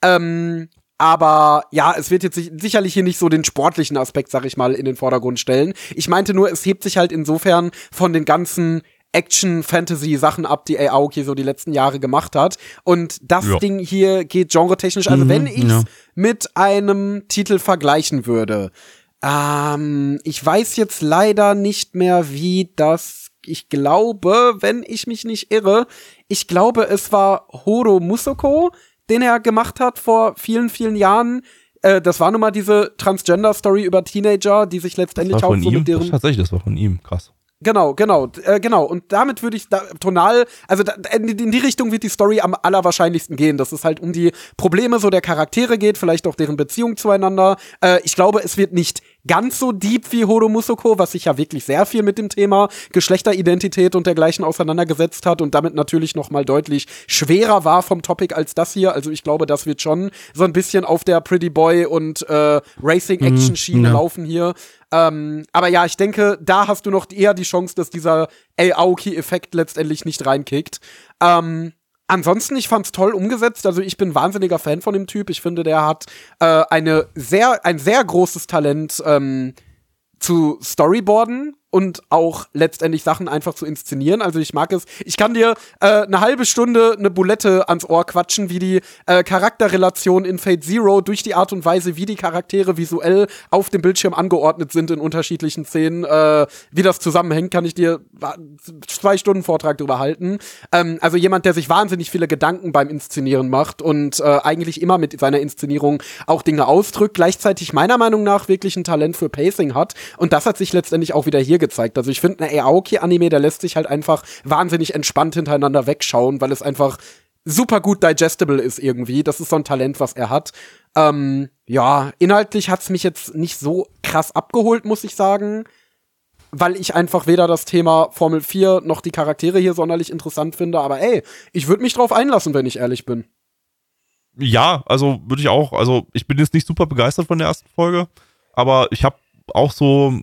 Ähm, aber ja, es wird jetzt sicherlich hier nicht so den sportlichen Aspekt, sag ich mal, in den Vordergrund stellen. Ich meinte nur, es hebt sich halt insofern von den ganzen Action-Fantasy-Sachen ab, die Aoki so die letzten Jahre gemacht hat. Und das ja. Ding hier geht genre-technisch. Also, mhm, wenn ich ja. mit einem Titel vergleichen würde, ähm, ich weiß jetzt leider nicht mehr, wie das. Ich glaube, wenn ich mich nicht irre, ich glaube, es war Horo Musoko, den er gemacht hat vor vielen, vielen Jahren. Äh, das war nun mal diese Transgender-Story über Teenager, die sich letztendlich auch so ihm? mit deren. Das tatsächlich, das war von ihm, krass. Genau, genau, äh, genau. Und damit würde ich da, tonal, also da, in, in, die Richtung wird die Story am allerwahrscheinlichsten gehen, dass es halt um die Probleme so der Charaktere geht, vielleicht auch deren Beziehung zueinander. Äh, ich glaube, es wird nicht ganz so deep wie Horo Musoko, was sich ja wirklich sehr viel mit dem Thema Geschlechteridentität und dergleichen auseinandergesetzt hat und damit natürlich noch mal deutlich schwerer war vom Topic als das hier. Also ich glaube, das wird schon so ein bisschen auf der Pretty Boy und äh, Racing Action Schiene mhm, ja. laufen hier. Ähm, aber ja, ich denke, da hast du noch eher die Chance, dass dieser Aoki-Effekt letztendlich nicht reinkickt. Ähm, Ansonsten, ich fand's toll umgesetzt. Also ich bin wahnsinniger Fan von dem Typ. Ich finde, der hat äh, eine sehr, ein sehr großes Talent ähm, zu Storyboarden und auch letztendlich Sachen einfach zu inszenieren. Also ich mag es. Ich kann dir äh, eine halbe Stunde eine Bulette ans Ohr quatschen, wie die äh, Charakterrelation in Fate Zero durch die Art und Weise, wie die Charaktere visuell auf dem Bildschirm angeordnet sind in unterschiedlichen Szenen, äh, wie das zusammenhängt, kann ich dir zwei Stunden Vortrag drüber halten. Ähm, also jemand, der sich wahnsinnig viele Gedanken beim Inszenieren macht und äh, eigentlich immer mit seiner Inszenierung auch Dinge ausdrückt, gleichzeitig meiner Meinung nach wirklich ein Talent für Pacing hat. Und das hat sich letztendlich auch wieder hier gezeigt. Also ich finde, ein Aoki-Anime, der lässt sich halt einfach wahnsinnig entspannt hintereinander wegschauen, weil es einfach super gut digestible ist irgendwie. Das ist so ein Talent, was er hat. Ähm, ja, inhaltlich hat's mich jetzt nicht so krass abgeholt, muss ich sagen. Weil ich einfach weder das Thema Formel 4 noch die Charaktere hier sonderlich interessant finde. Aber ey, ich würde mich drauf einlassen, wenn ich ehrlich bin. Ja, also würde ich auch. Also ich bin jetzt nicht super begeistert von der ersten Folge, aber ich habe auch so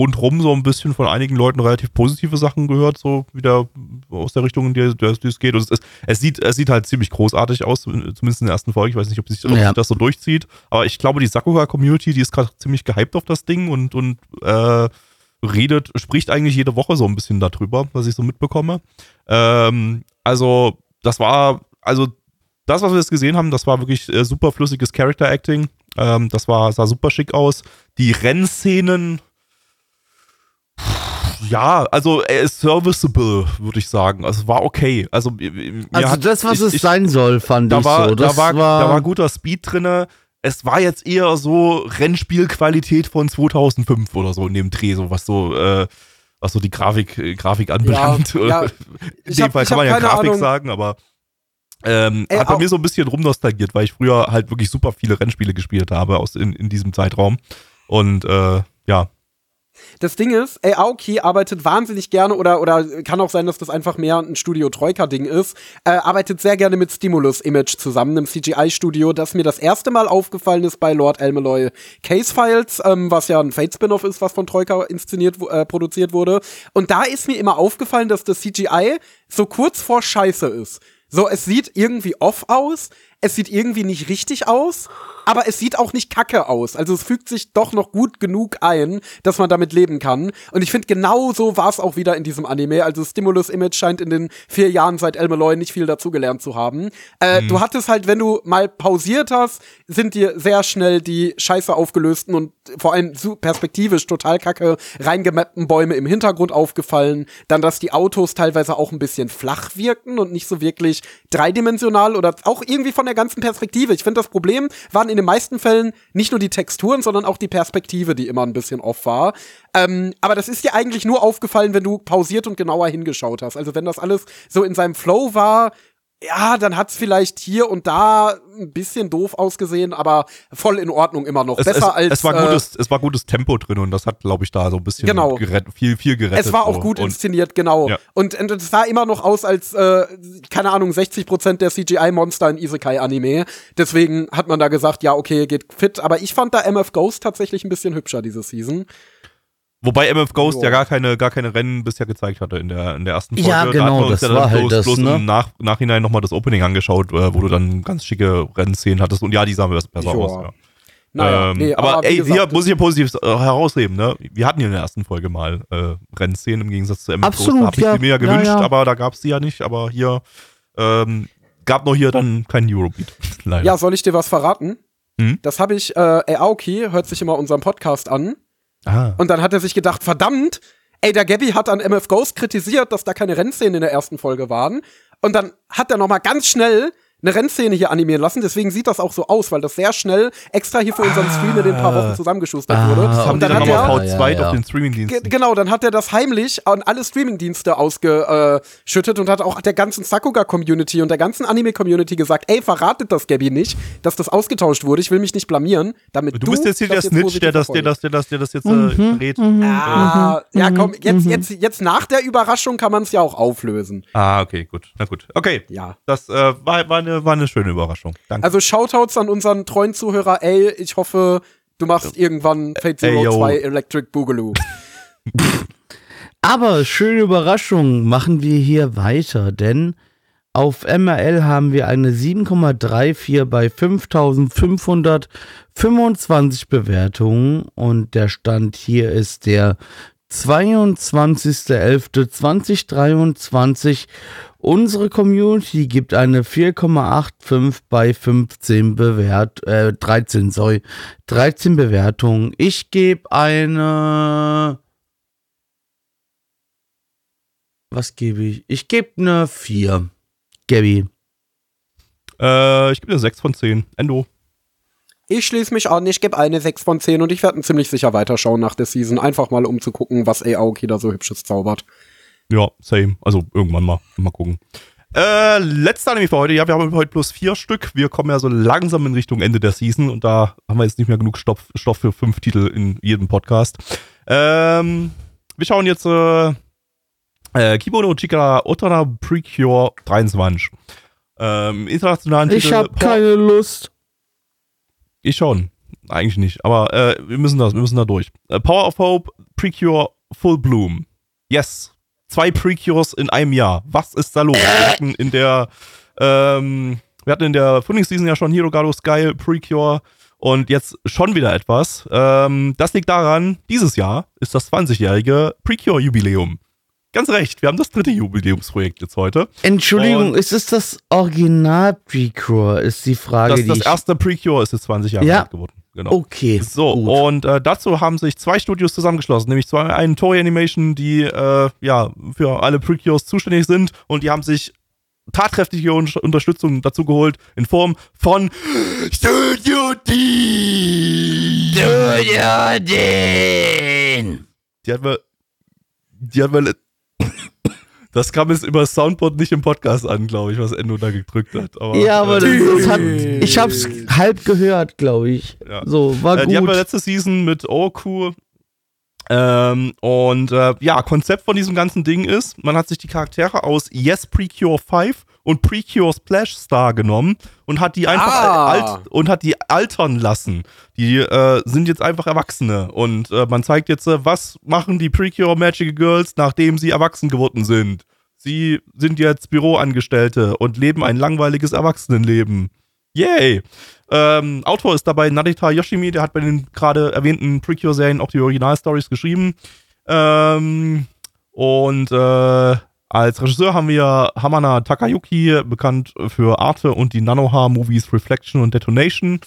rundrum so ein bisschen von einigen Leuten relativ positive Sachen gehört, so wieder aus der Richtung, in die, die es geht. Und es, es, sieht, es sieht halt ziemlich großartig aus, zumindest in der ersten Folge. Ich weiß nicht, ob sich, ob ja. sich das so durchzieht. Aber ich glaube, die Sakura-Community, die ist gerade ziemlich gehypt auf das Ding und, und äh, redet, spricht eigentlich jede Woche so ein bisschen darüber, was ich so mitbekomme. Ähm, also, das war, also das, was wir jetzt gesehen haben, das war wirklich äh, super flüssiges Character Acting. Ähm, das war, sah super schick aus. Die Rennszenen, ja, also er ist serviceable, würde ich sagen. Also war okay. Also, also hat, das, was ich, es ich, sein soll, fand da ich war, so. Das da, war, war, da war guter Speed drinne. Es war jetzt eher so Rennspielqualität von 2005 oder so in dem Dreh, so was so, äh, was so die Grafik, äh, Grafik anbelangt. Ja, ja. In dem hab- Fall kann man ja Grafik Ahnung. sagen, aber ähm, Ey, hat bei mir so ein bisschen rumnostalgiert, weil ich früher halt wirklich super viele Rennspiele gespielt habe aus in, in diesem Zeitraum. Und äh, ja, Das Ding ist, ey, Aoki arbeitet wahnsinnig gerne oder, oder kann auch sein, dass das einfach mehr ein Studio Troika-Ding ist, äh, arbeitet sehr gerne mit Stimulus Image zusammen, einem CGI-Studio, das mir das erste Mal aufgefallen ist bei Lord Elmeloy Case Files, ähm, was ja ein Fate-Spin-Off ist, was von Troika inszeniert, äh, produziert wurde. Und da ist mir immer aufgefallen, dass das CGI so kurz vor Scheiße ist. So, es sieht irgendwie off aus, es sieht irgendwie nicht richtig aus, aber es sieht auch nicht kacke aus. Also es fügt sich doch noch gut genug ein, dass man damit leben kann. Und ich finde, genau so war es auch wieder in diesem Anime. Also Stimulus Image scheint in den vier Jahren seit Elmeloy nicht viel dazugelernt zu haben. Äh, Du hattest halt, wenn du mal pausiert hast, sind dir sehr schnell die scheiße aufgelösten und vor allem perspektivisch total kacke reingemappten Bäume im Hintergrund aufgefallen. Dann, dass die Autos teilweise auch ein bisschen flach wirkten und nicht so wirklich dreidimensional oder auch irgendwie von der ganzen Perspektive. Ich finde, das Problem waren in den meisten Fällen nicht nur die Texturen, sondern auch die Perspektive, die immer ein bisschen off war. Ähm, aber das ist dir eigentlich nur aufgefallen, wenn du pausiert und genauer hingeschaut hast. Also wenn das alles so in seinem Flow war, ja, dann hat's vielleicht hier und da ein bisschen doof ausgesehen, aber voll in Ordnung immer noch. es, Besser es, als es, war äh, gutes, es war gutes Tempo drin und das hat, glaube ich, da so ein bisschen Genau. gerett, viel, viel gerettet. Es war auch so. gut und, inszeniert, genau. Ja. Und, und es sah immer noch aus als, äh, keine Ahnung, 60% der CGI-Monster in Isekai-Anime. Deswegen hat man da gesagt, ja, okay, geht fit. Aber ich fand da MF Ghost tatsächlich ein bisschen hübscher diese Season. Wobei MF Ghost Jo. ja gar keine, gar keine Rennen bisher gezeigt hatte in der, in der ersten Folge. Ja, Da genau, uns das ja war halt bloß, das, bloß ne? im Nach, Nachhinein nochmal das Opening angeschaut, äh, wo du dann ganz schicke Rennszenen hattest. Und ja, die sahen besser Joa. aus. Ja. Naja, ähm, nee, aber, wie ey, gesagt, hier muss ich ja positiv äh, herausheben, ne? Wir hatten hier in der ersten Folge mal äh, Rennszenen im Gegensatz zu MF Absolut, Ghost. Da hab ich ja. sie mir ja Ja, gewünscht, ja. aber da gab es die ja nicht. Aber hier ähm, gab noch hier dann keinen Eurobeat. Leider. Ja, soll ich dir was verraten? Hm? Das habe ich, äh, ey, Aoki hört sich immer unseren Podcast an. Ah. Und dann hat er sich gedacht, verdammt, ey, der Gabby hat an MF Ghost kritisiert, dass da keine Rennszenen in der ersten Folge waren. Und dann hat er noch mal ganz schnell eine Rennszene hier animieren lassen. Deswegen sieht das auch so aus, weil das sehr schnell extra hier für unseren Stream in den paar Wochen zusammengeschustert Ah, wurde. das und dann dann hat nochmal er Ja, V2 ja, ja. auf den Ge Streamingdiensten. genau, dann hat er das heimlich an alle Streamingdienste ausgeschüttet und hat auch der ganzen Sakuga-Community und der ganzen Anime-Community gesagt, ey, verratet das Gabby nicht, dass das ausgetauscht wurde. Ich will mich nicht blamieren, damit du Du bist jetzt hier der Snitch, der das, der das, der das, der das jetzt Mhm, äh, verrät. Ah, ja, komm, jetzt, jetzt, jetzt nach der Überraschung kann man es ja auch auflösen. Ah, okay, gut. Na gut. Okay. Ja. Das äh, war, war, eine, war eine schöne Überraschung. Danke. Also Shoutouts an unseren treuen Zuhörer, ey, ich hoffe, du machst irgendwann Fate Zero Ey, yo. 2 Electric Boogaloo. Aber schöne Überraschung, machen wir hier weiter, denn auf MRL haben wir eine 7,34 bei 5525 Bewertungen und der Stand hier ist der 22.11.2023. Unsere Community gibt eine 4,85 bei 15 Bewert äh, 13, sorry, 13 Bewertungen. Ich gebe eine was gebe ich? Ich gebe eine 4. Gabby. äh, ich gebe dir 6 von 10. Endo. Ich schließe mich an, ich gebe eine 6 von 10 und ich werde ziemlich sicher weiterschauen nach der Season, einfach mal um zu gucken, was Aoki da so hübsches zaubert. Ja, same. Also irgendwann mal. Mal gucken. Äh, letzter Anime für heute. Ja, wir haben heute plus vier Stück. Wir kommen ja so langsam in Richtung Ende der Season und da haben wir jetzt nicht mehr genug Stoff, Stoff für fünf Titel in jedem Podcast. Ähm, wir schauen jetzt äh, äh, Kimono Chikara Otara Precure 23. Ähm, internationalen Ich Titel. habe Boah, keine Lust. Ich schon. Eigentlich nicht. Aber äh, wir müssen das, wir müssen da durch. Äh, Power of Hope, Precure, Full Bloom. Yes. Zwei Precures in einem Jahr. Was ist da los? Wir hatten in der, ähm, wir hatten in der Frühlingsseason ja schon Hero Galo Sky Precure und jetzt schon wieder etwas. Ähm, das liegt daran, dieses Jahr ist das 20-jährige Precure-Jubiläum. Ganz recht, wir haben das dritte Jubiläumsprojekt jetzt heute. Entschuldigung, Und- ist es das Original Precure? Ist die Frage, Das, die das erste Precure ist jetzt 20 Jahre Ja. alt geworden. Genau. Okay. So, gut. und äh, dazu haben sich zwei Studios zusammengeschlossen, nämlich zwei, einen Toei Animation, die äh, ja für alle Precures zuständig sind und die haben sich tatkräftige Un Unterstützung dazu geholt in Form von Studio D. ja, den. Die hatten wir Die hat mal. Das kam jetzt über das Soundboard nicht im Podcast an, glaube ich, was Endo da gedrückt hat. Aber, ja, aber äh, das, das hat, ich hab's halb gehört, glaube ich. Ja. So, war Äh, die hatten wir gut. letzte Season mit Oku. Ähm, und äh, ja, Konzept von diesem ganzen Ding ist, man hat sich die Charaktere aus Yes Precure 5 und Precure Splash Star genommen und hat die einfach Ah. al- alt und hat die altern lassen. Die äh, sind jetzt einfach Erwachsene und äh, man zeigt jetzt, äh, was machen die Precure Magical Girls, nachdem sie erwachsen geworden sind. Sie sind jetzt Büroangestellte und leben ein langweiliges Erwachsenenleben. Yay! Ähm, Autor ist dabei Narita Yoshimi, der hat bei den gerade erwähnten Precure-Serien auch die Originalstories geschrieben. Ähm, und äh, als Regisseur haben wir Hamana Takayuki, bekannt für Arte und die Nanoha-Movies Reflection und Detonation.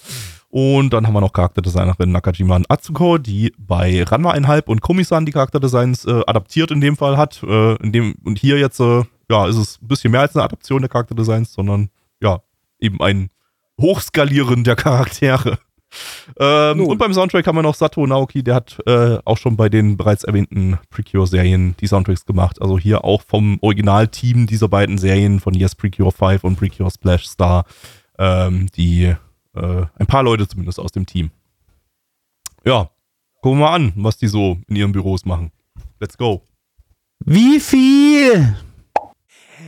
Und dann haben wir noch Charakterdesignerin Nakajima Atsuko, die bei Ranma einhalb und Komisan die Charakterdesigns äh, adaptiert in dem Fall hat. Äh, in dem, und hier jetzt, äh, ja, ist es ein bisschen mehr als eine Adaption der Charakterdesigns, sondern ja, eben ein Hochskalieren der Charaktere. Ähm, und beim Soundtrack haben wir noch Sato Naoki, der hat äh, auch schon bei den bereits erwähnten Precure-Serien die Soundtracks gemacht. Also hier auch vom Originalteam dieser beiden Serien von Yes Precure 5 und Precure Splash Star, ähm, die äh, ein paar Leute zumindest aus dem Team. Ja, gucken wir mal an, was die so in ihren Büros machen. Let's go. Wie viel?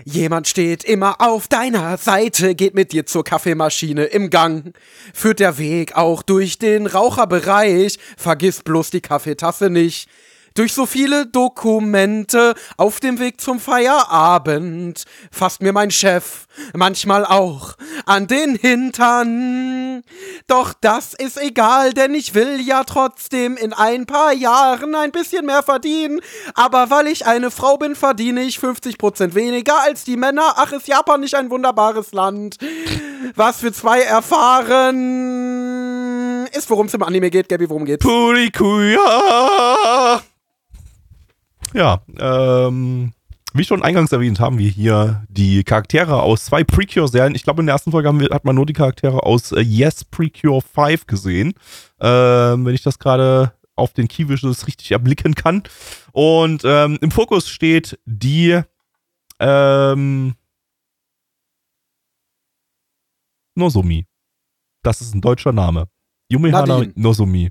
Jemand steht immer auf deiner Seite, geht mit dir zur Kaffeemaschine im Gang. Führt der Weg auch durch den Raucherbereich, vergiss bloß die Kaffeetasse nicht. Durch so viele Dokumente auf dem Weg zum Feierabend fasst mir mein Chef manchmal auch an den Hintern. Doch das ist egal, denn ich will ja trotzdem in ein paar Jahren ein bisschen mehr verdienen. Aber weil ich eine Frau bin, verdiene ich 50% weniger als die Männer. Ach, ist Japan nicht ein wunderbares Land? Was wir zwei erfahren, ist, worum es im Anime geht. Gabby, worum geht's? Purikuya! Ja, ähm, wie schon eingangs erwähnt, haben wir hier die Charaktere aus zwei Precure-Serien. Ich glaube, in der ersten Folge wir, hat man nur die Charaktere aus äh, Yes Precure 5 gesehen. Ähm, wenn ich das gerade auf den Keyvisuals richtig erblicken kann. Und ähm, im Fokus steht die ähm, Nozomi. Das ist ein deutscher Name. Yumihana Nadine. Nozomi.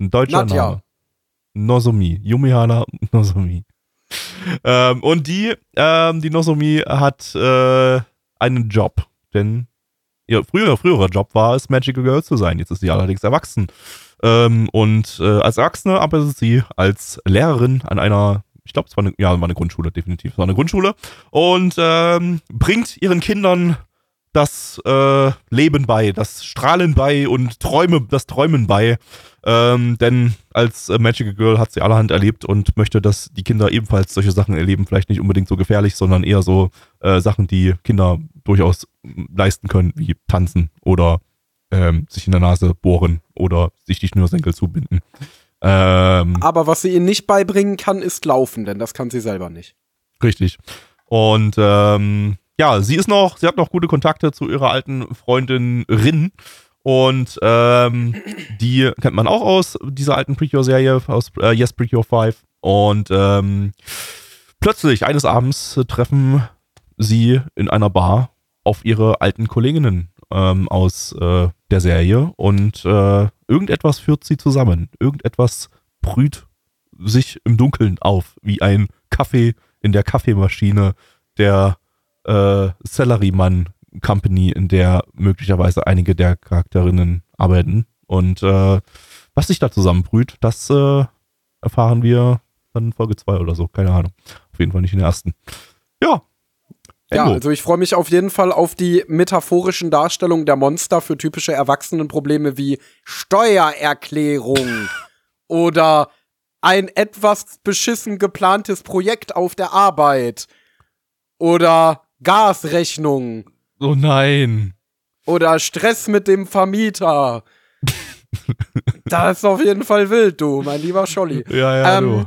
Ein deutscher Nadja. Name. Nozomi. Yumihana Nozomi. ähm, und die, ähm, die Nozomi hat äh, einen Job, denn ihr früherer, früherer Job war es, Magical Girl zu sein. Jetzt ist sie allerdings erwachsen. Ähm, und äh, als Erwachsene arbeitet sie als Lehrerin an einer, ich glaube, es war eine, ja, war eine Grundschule, definitiv. Es war eine Grundschule. Und ähm, bringt ihren Kindern das äh, Leben bei, das Strahlen bei und Träume, das Träumen bei. Ähm, denn als äh, Magical Girl hat sie allerhand erlebt und möchte, dass die Kinder ebenfalls solche Sachen erleben. Vielleicht nicht unbedingt so gefährlich, sondern eher so äh, Sachen, die Kinder durchaus leisten können, wie tanzen oder ähm, sich in der Nase bohren oder sich die Schnürsenkel zubinden. Ähm, Aber was sie ihnen nicht beibringen kann, ist Laufen, denn das kann sie selber nicht. Richtig. Und ähm, ja, sie ist noch, sie hat noch gute Kontakte zu ihrer alten Freundin Rin. Und ähm, die kennt man auch aus dieser alten Precure-Serie, aus äh, Yes Precure 5. Und ähm, plötzlich eines Abends treffen sie in einer Bar auf ihre alten Kolleginnen ähm, aus äh, der Serie. Und äh, irgendetwas führt sie zusammen. Irgendetwas brüht sich im Dunkeln auf, wie ein Kaffee in der Kaffeemaschine der äh, Salaryman Company, in der möglicherweise einige der Charakterinnen arbeiten. Und äh, was sich da zusammenbrüht, das äh, erfahren wir dann in Folge 2 oder so. Keine Ahnung. Auf jeden Fall nicht in der ersten. Ja. Ja, also ich freue mich auf jeden Fall auf die metaphorischen Darstellungen der Monster für typische Erwachsenenprobleme wie Steuererklärung oder ein etwas beschissen geplantes Projekt auf der Arbeit oder Gasrechnung oh nein. oder Stress mit dem Vermieter. das ist auf jeden Fall wild, du, mein lieber Scholli. Ja, ja, Ähm, du.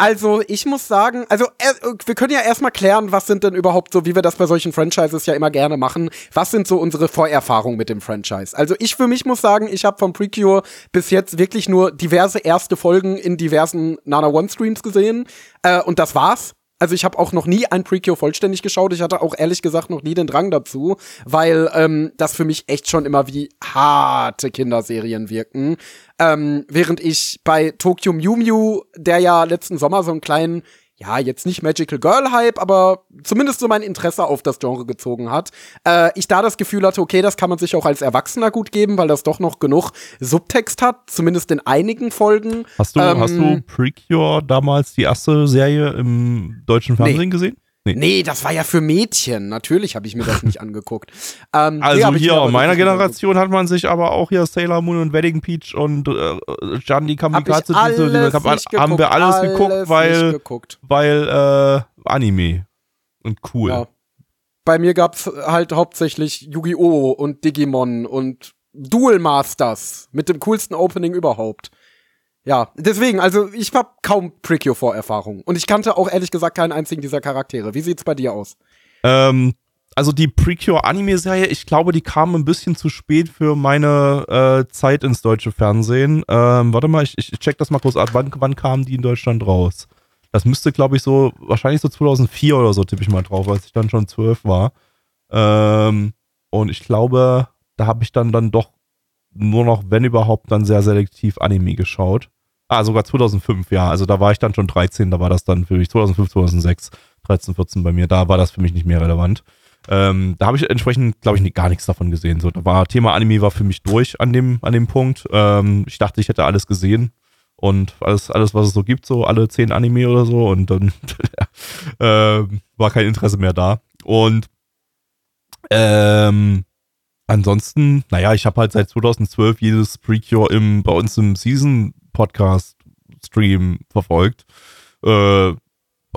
Also, ich muss sagen, also äh, wir können ja erstmal klären, was sind denn überhaupt so, wie wir das bei solchen Franchises ja immer gerne machen, was sind so unsere Vorerfahrungen mit dem Franchise? Also, ich für mich muss sagen, ich habe vom Precure bis jetzt wirklich nur diverse erste Folgen in diversen Nana One Streams gesehen äh, und das war's. Also ich habe auch noch nie ein Precure vollständig geschaut. Ich hatte auch ehrlich gesagt noch nie den Drang dazu, weil ähm, das für mich echt schon immer wie harte Kinderserien wirken. Ähm, während ich bei Tokyo Mew Mew, der ja letzten Sommer so einen kleinen ja, jetzt nicht Magical Girl Hype, aber zumindest so mein Interesse auf das Genre gezogen hat. Äh, ich da das Gefühl hatte, okay, das kann man sich auch als Erwachsener gut geben, weil das doch noch genug Subtext hat, zumindest in einigen Folgen. Hast du, Ähm, hast du Precure damals die erste Serie im deutschen Fernsehen gesehen? Nee. Nee, das war ja für Mädchen. Natürlich habe ich mir das nicht angeguckt. Ähm, nee, Also mir hier in meiner Generation hat man sich aber auch hier Sailor Moon und Wedding Peach und äh, Gianni Kamikaze, Hab diese, diese, hab, haben wir alles geguckt, alles weil, nicht geguckt. weil äh, Anime und cool. Ja. Bei mir gab's halt hauptsächlich Yu-Gi-Oh! und Digimon und Duel Masters mit dem coolsten Opening überhaupt. Ja, deswegen, also ich hab kaum Precure-Vorerfahrung. Und ich kannte auch ehrlich gesagt keinen einzigen dieser Charaktere. Wie sieht's bei dir aus? Ähm, also die Precure Anime-Serie, ich glaube, die kam ein bisschen zu spät für meine äh, Zeit ins deutsche Fernsehen. Ähm, warte mal, ich, ich check das mal kurz ab. Wann, wann kam die in Deutschland raus? Das müsste, glaube ich, so, wahrscheinlich so 2004 oder so tippe ich mal drauf, als ich dann schon zwölf war. Ähm, und ich glaube, da habe ich dann, dann doch nur noch, wenn überhaupt, dann sehr selektiv Anime geschaut. Ah, sogar 2005, ja. Also da war ich dann schon 13, da war das dann für mich 2005, 2006, 13, 14 bei mir. Da war das für mich nicht mehr relevant. Ähm, da habe ich entsprechend, glaube ich, gar nichts davon gesehen. So, da war Thema Anime war für mich durch an dem, an dem Punkt. Ähm, ich dachte, ich hätte alles gesehen und alles, alles, was es so gibt, so alle zehn Anime oder so und dann ähm, war kein Interesse mehr da. Und ähm, ansonsten, naja, ich habe halt seit 2012 jedes Precure im, bei uns im Season-Podcast-Stream verfolgt. Äh,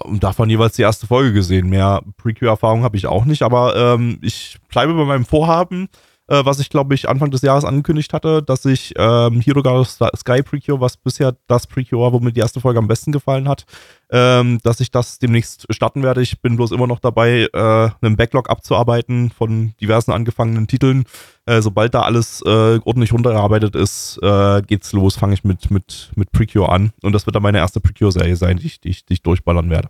und davon jeweils die erste Folge gesehen. Mehr Precure-Erfahrung habe ich auch nicht, aber ähm, ich bleibe bei meinem Vorhaben, äh, was ich glaube ich Anfang des Jahres angekündigt hatte, dass ich ähm, of Sky Precure, was bisher das Precure war, wo mir die erste Folge am besten gefallen hat, ähm, dass ich das demnächst starten werde. Ich bin bloß immer noch dabei, äh, einen Backlog abzuarbeiten von diversen angefangenen Titeln. Äh, sobald da alles äh, ordentlich runtergearbeitet ist, äh, geht's los, fange ich mit, mit, mit Precure an. Und das wird dann meine erste Precure-Serie sein, die ich, die, ich, die ich durchballern werde.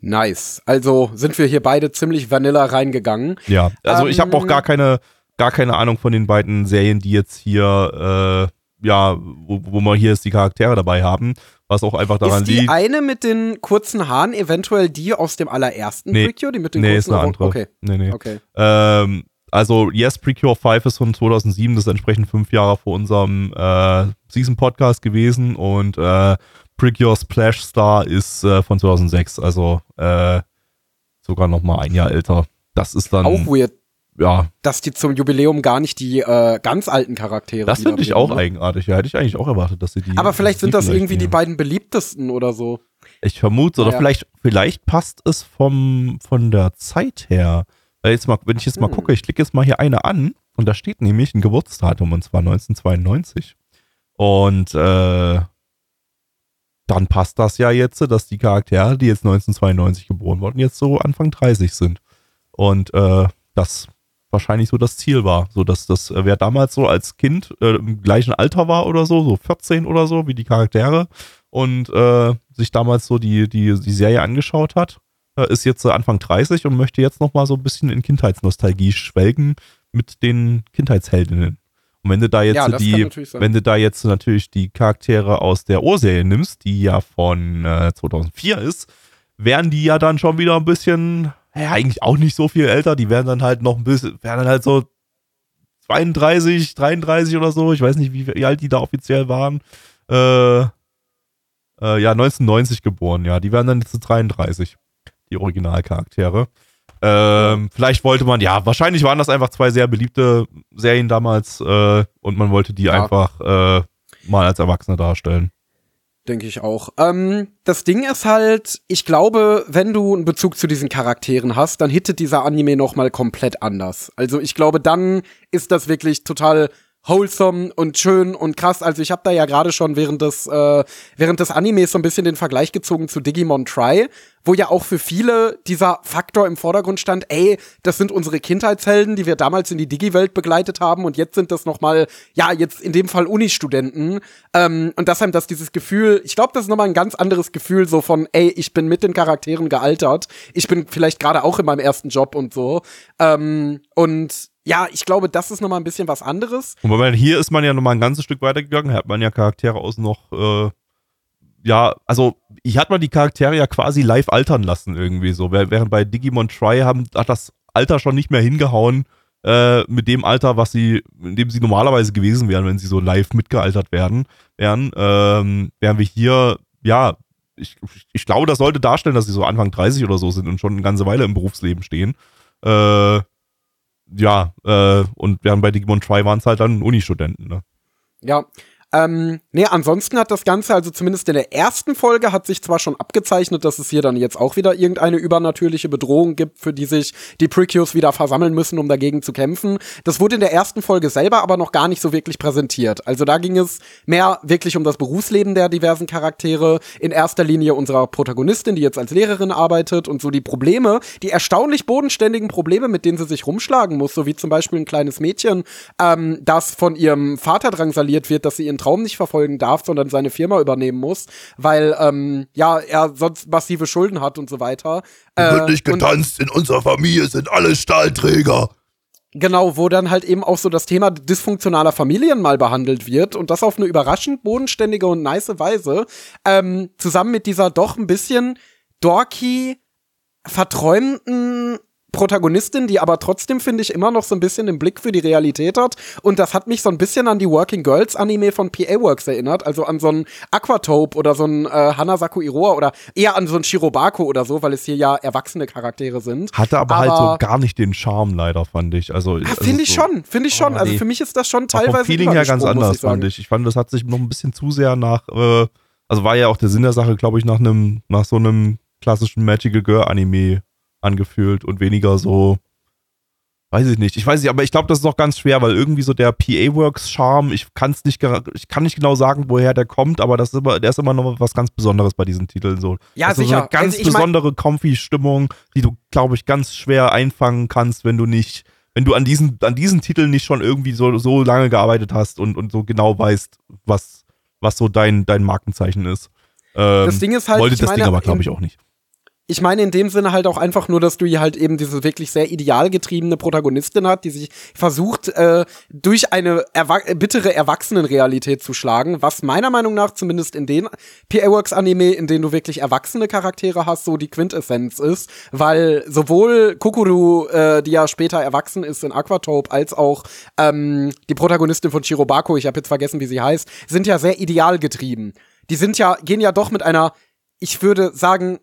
Nice. Also sind wir hier beide ziemlich vanilla reingegangen. Ja, also ich habe Ähm, auch gar keine, gar keine Ahnung von den beiden Serien, die jetzt hier, äh, ja, wo, wo wir hier jetzt die Charaktere dabei haben, was auch einfach daran ist die liegt. eine mit den kurzen Haaren eventuell die aus dem allerersten Nee. Precure? Die mit den Nee, ist kurzen eine Haaren? andere. Okay, Nee, nee. okay. Ähm, also Yes, Precure 5 ist von 2007, das ist entsprechend fünf Jahre vor unserem äh, Season-Podcast gewesen und äh, Precure Splash Star ist äh, von 2006, also äh, sogar noch mal ein Jahr älter. Das ist dann, Auch weird, ja, dass die zum Jubiläum gar nicht die äh, ganz alten Charaktere das finde ich auch ne? eigenartig. Ja, hätte ich eigentlich auch erwartet, dass sie die. Aber vielleicht sind das irgendwie die nehmen. beiden beliebtesten oder so. Ich vermute, oder Ja. vielleicht, vielleicht passt es vom, von der Zeit her. Weil jetzt mal, wenn ich jetzt mal Hm. gucke, ich klicke jetzt mal hier eine an und da steht nämlich ein Geburtsdatum und zwar 1992. Und äh, dann passt das ja jetzt, dass die Charaktere, die jetzt 1992 geboren wurden, jetzt so Anfang 30 sind. Und äh, das wahrscheinlich so das Ziel war. So dass das, äh, wer damals so als Kind äh, im gleichen Alter war oder so, so 14 oder so, wie die Charaktere, und äh, sich damals so die, die, die Serie angeschaut hat, äh, ist jetzt äh, Anfang 30 und möchte jetzt nochmal so ein bisschen in Kindheitsnostalgie schwelgen mit den Kindheitsheldinnen. Und wenn du da jetzt Ja, die, wenn du da jetzt natürlich die Charaktere aus der Urserie nimmst, die ja von äh, 2004 ist, wären die ja dann schon wieder ein bisschen, ja, eigentlich auch nicht so viel älter, die wären dann halt noch ein bisschen, wären dann halt so 32, 33 oder so, ich weiß nicht, wie, wie alt die da offiziell waren. Äh, äh, ja, 1990 geboren, ja, die wären dann jetzt 33, die Originalcharaktere. Ähm, vielleicht wollte man, ja, wahrscheinlich waren das einfach zwei sehr beliebte Serien damals äh, und man wollte die Ja. einfach äh, mal als Erwachsene darstellen. Denke ich auch. Ähm, das Ding ist halt, ich glaube, wenn du einen Bezug zu diesen Charakteren hast, dann hittet dieser Anime noch mal komplett anders. Also ich glaube, dann ist das wirklich total wholesome und schön und krass. Also ich habe da ja gerade schon während des äh, während des Animes so ein bisschen den Vergleich gezogen zu Digimon Try, wo ja auch für viele dieser Faktor im Vordergrund stand, ey, das sind unsere Kindheitshelden, die wir damals in die Digi-Welt begleitet haben und jetzt sind das noch mal, ja, jetzt in dem Fall Uni-Studenten ähm, und das haben das dieses Gefühl, ich glaube, das ist noch mal ein ganz anderes Gefühl so von, ey, ich bin mit den Charakteren gealtert, ich bin vielleicht gerade auch in meinem ersten Job und so ähm, und ja, ich glaube, das ist noch mal ein bisschen was anderes. Und weil hier ist man ja noch mal ein ganzes Stück weitergegangen, hat man ja Charaktere aus noch äh, ja, also ich hatte mal die Charaktere ja quasi live altern lassen irgendwie so. Während bei Digimon Try haben, hat das Alter schon nicht mehr hingehauen äh, mit dem Alter, was sie, in dem sie normalerweise gewesen wären, wenn sie so live mitgealtert werden, wären, ähm, wären wir hier, ja, ich, ich glaube, das sollte darstellen, dass sie so Anfang 30 oder so sind und schon eine ganze Weile im Berufsleben stehen. Äh, ja, äh, und während bei Digimon Try waren es halt dann Uni-Studenten, ne? Ja, ähm, nee, ansonsten hat das Ganze, also zumindest in der ersten Folge, hat sich zwar schon abgezeichnet, dass es hier dann jetzt auch wieder irgendeine übernatürliche Bedrohung gibt, für die sich die Prequels wieder versammeln müssen, um dagegen zu kämpfen. Das wurde in der ersten Folge selber aber noch gar nicht so wirklich präsentiert. Also da ging es mehr wirklich um das Berufsleben der diversen Charaktere, in erster Linie unserer Protagonistin, die jetzt als Lehrerin arbeitet und so die Probleme, die erstaunlich bodenständigen Probleme, mit denen sie sich rumschlagen muss, so wie zum Beispiel ein kleines Mädchen, ähm, das von ihrem Vater drangsaliert wird, dass sie ihren Traum nicht verfolgen darf, sondern seine Firma übernehmen muss, weil ähm, ja er sonst massive Schulden hat und so weiter. Äh, wird nicht getanzt, in unserer Familie sind alle Stahlträger. Genau, wo dann halt eben auch so das Thema dysfunktionaler Familien mal behandelt wird und das auf eine überraschend bodenständige und nice Weise, ähm, zusammen mit dieser doch ein bisschen dorky, verträumten Protagonistin, die aber trotzdem, finde ich, immer noch so ein bisschen den Blick für die Realität hat. Und das hat mich so ein bisschen an die Working Girls Anime von PA Works erinnert, also an so ein Aquatope oder so ein äh, Hanasaku Iroha oder eher an so ein Shirobako oder so, weil es hier ja erwachsene Charaktere sind. Hatte aber, aber halt so gar nicht den Charme leider, fand ich. Also, ah, also finde ich so, schon, finde ich schon. Also für mich ist das schon teilweise. Vom Feeling her ganz anders, ich fand ich. Ich fand, das hat sich noch ein bisschen zu sehr nach, äh, also war ja auch der Sinn der Sache, glaube ich, nach einem, nach so einem klassischen Magical Girl Anime angefühlt und weniger so, weiß ich nicht. Ich weiß nicht, aber ich glaube, das ist auch ganz schwer, weil irgendwie so der PA-Works-Charme, ich kann es nicht, ich kann nicht genau sagen, woher der kommt, aber das ist immer, der ist immer noch was ganz Besonderes bei diesen Titeln so. Ja, das sicher. So eine ganz also besondere Comfy-Stimmung, die du, glaube ich, ganz schwer einfangen kannst, wenn du nicht, wenn du an diesen, an diesen Titeln nicht schon irgendwie so, so lange gearbeitet hast und, und so genau weißt, was, was so dein, dein Markenzeichen ist. Ähm, das Ding ist halt, wollte das meine, Ding aber, glaube ich, auch nicht ich meine in dem Sinne halt auch einfach nur, dass du hier halt eben diese wirklich sehr idealgetriebene Protagonistin hat, die sich versucht, äh, durch eine erwa bittere Erwachsenenrealität zu schlagen, was meiner Meinung nach zumindest in den PA-Works-Anime, in denen du wirklich erwachsene Charaktere hast, so die Quintessenz ist, weil sowohl Kokuru, äh, die ja später erwachsen ist in Aquatope, als auch ähm, die Protagonistin von Chirobako, ich habe jetzt vergessen, wie sie heißt, sind ja sehr idealgetrieben. Die sind ja, gehen ja doch mit einer, ich würde sagen,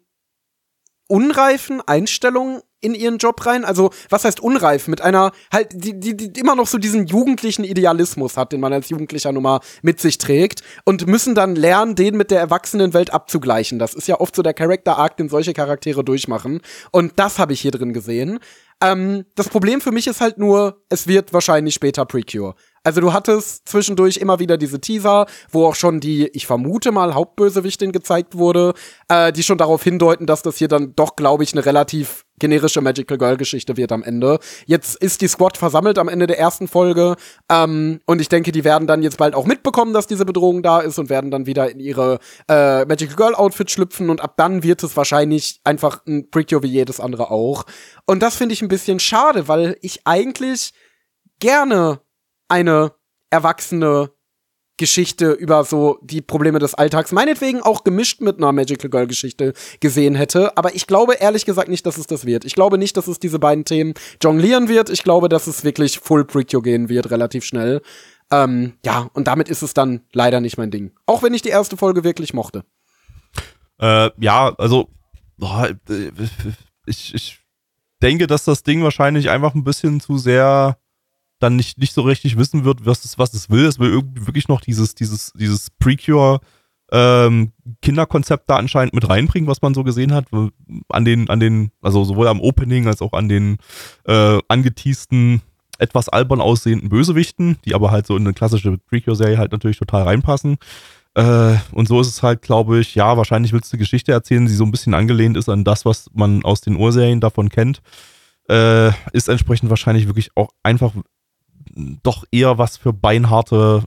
unreifen Einstellungen in ihren Job rein. Also, was heißt unreif? Mit einer, halt, die, die, die immer noch so diesen jugendlichen Idealismus hat, den man als Jugendlicher Nummer mit sich trägt und müssen dann lernen, den mit der Erwachsenenwelt abzugleichen. Das ist ja oft so der Character Arc, den solche Charaktere durchmachen. Und das habe ich hier drin gesehen. Ähm, das Problem für mich ist halt nur, es wird wahrscheinlich später Precure. Also du hattest zwischendurch immer wieder diese Teaser, wo auch schon die, ich vermute mal, Hauptbösewichtin gezeigt wurde, äh, die schon darauf hindeuten, dass das hier dann doch, glaube ich, eine relativ generische Magical Girl Geschichte wird am Ende. Jetzt ist die Squad versammelt am Ende der ersten Folge ähm, und ich denke, die werden dann jetzt bald auch mitbekommen, dass diese Bedrohung da ist und werden dann wieder in ihre äh, Magical Girl Outfit schlüpfen und ab dann wird es wahrscheinlich einfach ein Precure wie jedes andere auch. Und das finde ich ein bisschen schade, weil ich eigentlich gerne eine erwachsene Geschichte über so die Probleme des Alltags, meinetwegen auch gemischt mit einer Magical Girl Geschichte gesehen hätte. Aber ich glaube ehrlich gesagt nicht, dass es das wird. Ich glaube nicht, dass es diese beiden Themen jonglieren wird. Ich glaube, dass es wirklich Full Precure gehen wird, relativ schnell. Ähm, ja, und damit ist es dann leider nicht mein Ding. Auch wenn ich die erste Folge wirklich mochte. Äh, ja, also boah, ich, ich denke, dass das Ding wahrscheinlich einfach ein bisschen zu sehr dann nicht, nicht so richtig wissen wird, was es, was es will. Es will irgendwie wirklich noch dieses, dieses, dieses Precure ähm, Kinderkonzept da anscheinend mit reinbringen, was man so gesehen hat. An den, an den, also sowohl am Opening als auch an den äh, angeteasten etwas albern aussehenden Bösewichten, die aber halt so in eine klassische Precure-Serie halt natürlich total reinpassen. Äh, und so ist es halt, glaube ich, ja, wahrscheinlich willst du eine Geschichte erzählen, die so ein bisschen angelehnt ist an das, was man aus den Urserien davon kennt. Äh, ist entsprechend wahrscheinlich wirklich auch einfach doch eher was für beinharte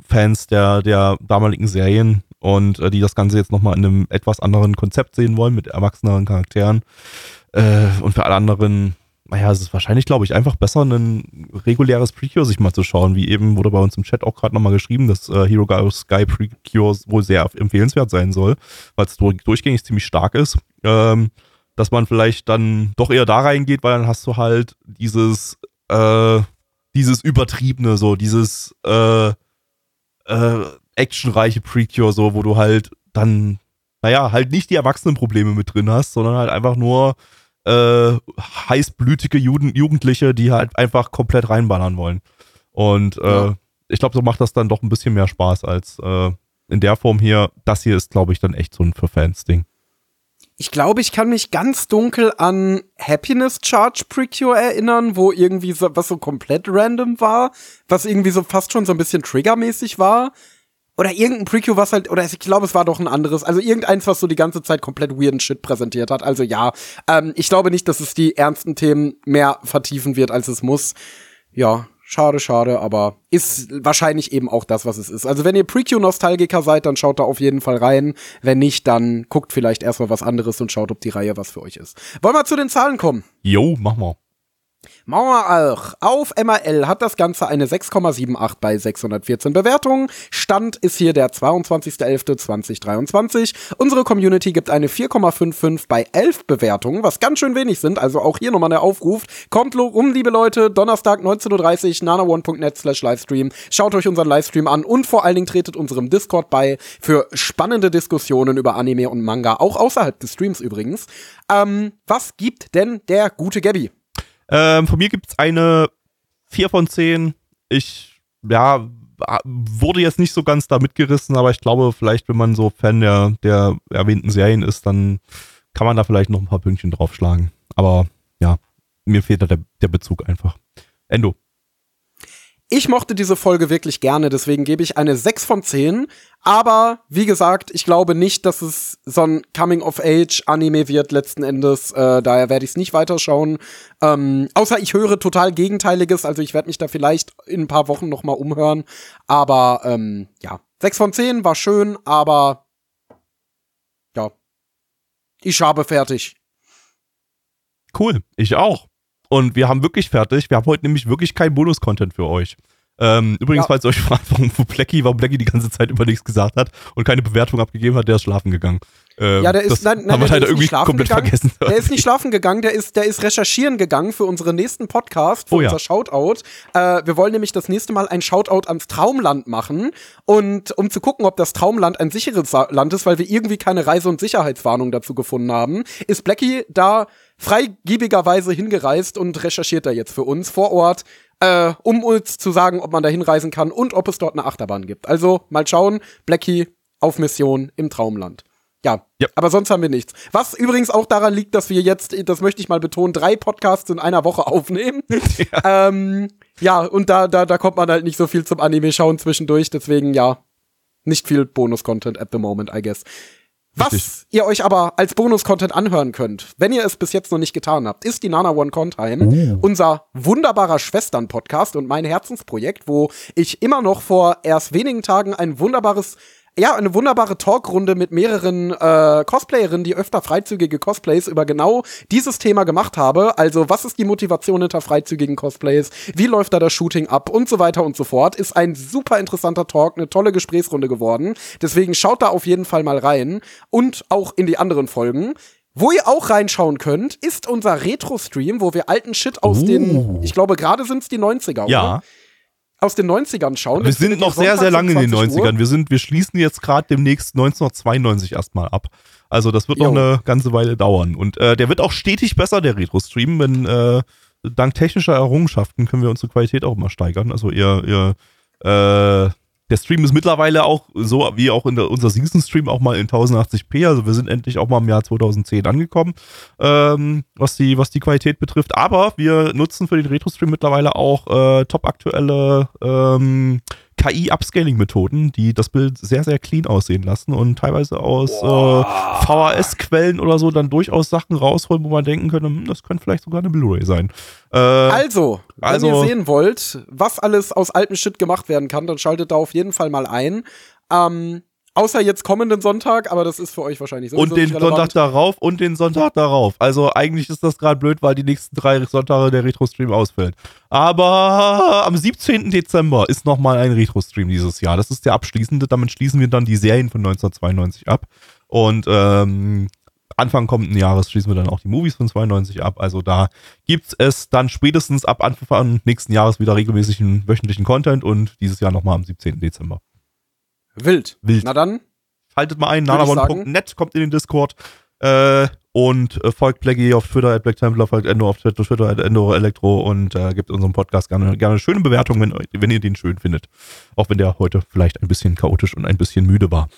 Fans der, der damaligen Serien und äh, die das Ganze jetzt nochmal in einem etwas anderen Konzept sehen wollen, mit erwachseneren Charakteren. Äh, und für alle anderen naja, es ist wahrscheinlich, glaube ich, einfach besser, ein reguläres Precure sich mal zu schauen. Wie eben wurde bei uns im Chat auch gerade nochmal geschrieben, dass äh, Hero Sky Precure wohl sehr empfehlenswert sein soll, weil es durchgängig ziemlich stark ist. Ähm, dass man vielleicht dann doch eher da reingeht, weil dann hast du halt dieses, äh, dieses übertriebene, so, dieses äh, äh, actionreiche Precure, so, wo du halt dann, naja, halt nicht die Erwachsenenprobleme mit drin hast, sondern halt einfach nur äh, heißblütige Jugend Jugendliche, die halt einfach komplett reinballern wollen. Und äh, ja. ich glaube, so macht das dann doch ein bisschen mehr Spaß als äh, in der Form hier. Das hier ist, glaube ich, dann echt so ein für Fans-Ding. Ich glaube, ich kann mich ganz dunkel an Happiness Charge Precure erinnern, wo irgendwie so, was so komplett random war, was irgendwie so fast schon so ein bisschen triggermäßig war. Oder irgendein Prequel, was halt, oder ich glaube, es war doch ein anderes. Also irgendeins, was so die ganze Zeit komplett weirden Shit präsentiert hat. Also ja, ähm, ich glaube nicht, dass es die ernsten Themen mehr vertiefen wird, als es muss. Ja, schade, schade, aber ist wahrscheinlich eben auch das, was es ist. Also wenn ihr Prequel-Nostalgiker seid, dann schaut da auf jeden Fall rein. Wenn nicht, dann guckt vielleicht erstmal was anderes und schaut, ob die Reihe was für euch ist. Wollen wir zu den Zahlen kommen? Jo, mach mal. Maueralch. Auf MRL hat das Ganze eine 6,78 bei 614 Bewertungen. Stand ist hier der 22.11.2023. Unsere Community gibt eine 4,55 bei 11 Bewertungen, was ganz schön wenig sind. Also auch hier nochmal der Aufruf. Kommt um, liebe Leute. Donnerstag 19.30 Uhr, nanaone.net slash Livestream. Schaut euch unseren Livestream an und vor allen Dingen tretet unserem Discord bei für spannende Diskussionen über Anime und Manga, auch außerhalb des Streams übrigens. Ähm, was gibt denn der gute Gabby? Ähm, von mir gibt es eine 4 von 10. Ich, ja, wurde jetzt nicht so ganz da mitgerissen, aber ich glaube, vielleicht, wenn man so Fan der, der erwähnten Serien ist, dann kann man da vielleicht noch ein paar Pünktchen draufschlagen. Aber ja, mir fehlt da der, der Bezug einfach. Endo. Ich mochte diese Folge wirklich gerne, deswegen gebe ich eine 6 von 10. Aber wie gesagt, ich glaube nicht, dass es so ein Coming-of-Age-Anime wird letzten Endes. Äh, daher werde ich es nicht weiterschauen. Ähm, außer ich höre total Gegenteiliges. Also ich werde mich da vielleicht in ein paar Wochen noch mal umhören. Aber ähm, ja, 6 von 10 war schön, aber ja, ich habe fertig. Cool, ich auch. Und wir haben wirklich fertig. Wir haben heute nämlich wirklich kein Bonus-Content für euch. Ähm, übrigens, ja. falls ihr euch fragt, warum Blackie, warum Blackie die ganze Zeit über nichts gesagt hat und keine Bewertung abgegeben hat, der ist schlafen gegangen. Ähm, ja, der ist, nein, nein, haben wir leider irgendwie komplett gegangen. vergessen. Der ist nicht schlafen gegangen, der ist, der ist recherchieren gegangen für unseren nächsten Podcast, für oh, unser ja. Shoutout. Äh, wir wollen nämlich das nächste Mal ein Shoutout ans Traumland machen und um zu gucken, ob das Traumland ein sicheres Land ist, weil wir irgendwie keine Reise- und Sicherheitswarnung dazu gefunden haben, ist Blackie da freigiebigerweise hingereist und recherchiert da jetzt für uns vor Ort, äh, um uns zu sagen, ob man da hinreisen kann und ob es dort eine Achterbahn gibt. Also mal schauen, Blackie auf Mission im Traumland. Ja, ja, aber sonst haben wir nichts. Was übrigens auch daran liegt, dass wir jetzt, das möchte ich mal betonen, drei Podcasts in einer Woche aufnehmen. Ja, ähm, ja und da, da, da kommt man halt nicht so viel zum Anime schauen zwischendurch, deswegen ja, nicht viel Bonus-Content at the moment, I guess. Was Richtig. ihr euch aber als Bonus-Content anhören könnt, wenn ihr es bis jetzt noch nicht getan habt, ist die Nana One Contime, uh. unser wunderbarer Schwestern-Podcast und mein Herzensprojekt, wo ich immer noch vor erst wenigen Tagen ein wunderbares ja, eine wunderbare Talkrunde mit mehreren äh, Cosplayerinnen, die öfter freizügige Cosplays über genau dieses Thema gemacht habe. Also, was ist die Motivation hinter freizügigen Cosplays? Wie läuft da das Shooting ab? Und so weiter und so fort. Ist ein super interessanter Talk, eine tolle Gesprächsrunde geworden. Deswegen schaut da auf jeden Fall mal rein. Und auch in die anderen Folgen. Wo ihr auch reinschauen könnt, ist unser Retro-Stream, wo wir alten Shit aus uh. den, ich glaube, gerade sind es die 90er, ja. oder? Aus den 90ern schauen. Wir sind noch sehr, sehr lange in den 90ern. Wir sind, wir schließen jetzt gerade demnächst 1992 erstmal ab. Also das wird jo. noch eine ganze Weile dauern. Und äh, der wird auch stetig besser, der Retro-Stream, wenn äh, dank technischer Errungenschaften können wir unsere Qualität auch immer steigern. Also ihr, ihr äh, der Stream ist mittlerweile auch so wie auch in der, unser Season-Stream auch mal in 1080p. Also wir sind endlich auch mal im Jahr 2010 angekommen, ähm, was, die, was die Qualität betrifft. Aber wir nutzen für den Retro-Stream mittlerweile auch äh, top aktuelle ähm, KI-Upscaling-Methoden, die das Bild sehr, sehr clean aussehen lassen und teilweise aus äh, VHS-Quellen oder so dann durchaus Sachen rausholen, wo man denken könnte, hm, das könnte vielleicht sogar eine Blu-ray sein. Äh, Also, wenn also- ihr sehen wollt, was alles aus altem Shit gemacht werden kann, dann schaltet da auf jeden Fall mal ein. Ähm, außer jetzt kommenden Sonntag, aber das ist für euch wahrscheinlich sowieso und den. Sonntag darauf und den Sonntag darauf. Also eigentlich ist das gerade blöd, weil die nächsten drei Sonntage der Retro-Stream ausfällt. Aber am 17. Dezember ist nochmal ein Retro-Stream dieses Jahr. Das ist der abschließende. Damit schließen wir dann die Serien von 1992 ab. Und ähm, Anfang kommenden Jahres schließen wir dann auch die Movies von 92 ab. Also da gibt es dann spätestens ab Anfang nächsten Jahres wieder regelmäßigen wöchentlichen Content und dieses Jahr nochmal am 17. Dezember. Wild. Wild. Na dann, Schaltet mal ein, nanamon.net kommt in den Discord äh, und äh, folgt Blackie auf Twitter, at Black Templar, folgt Endo auf Twitter, Twitter at Endo Elektro und äh, gibt unserem Podcast gerne, gerne eine schöne Bewertung, wenn, wenn ihr den schön findet. Auch wenn der heute vielleicht ein bisschen chaotisch und ein bisschen müde war.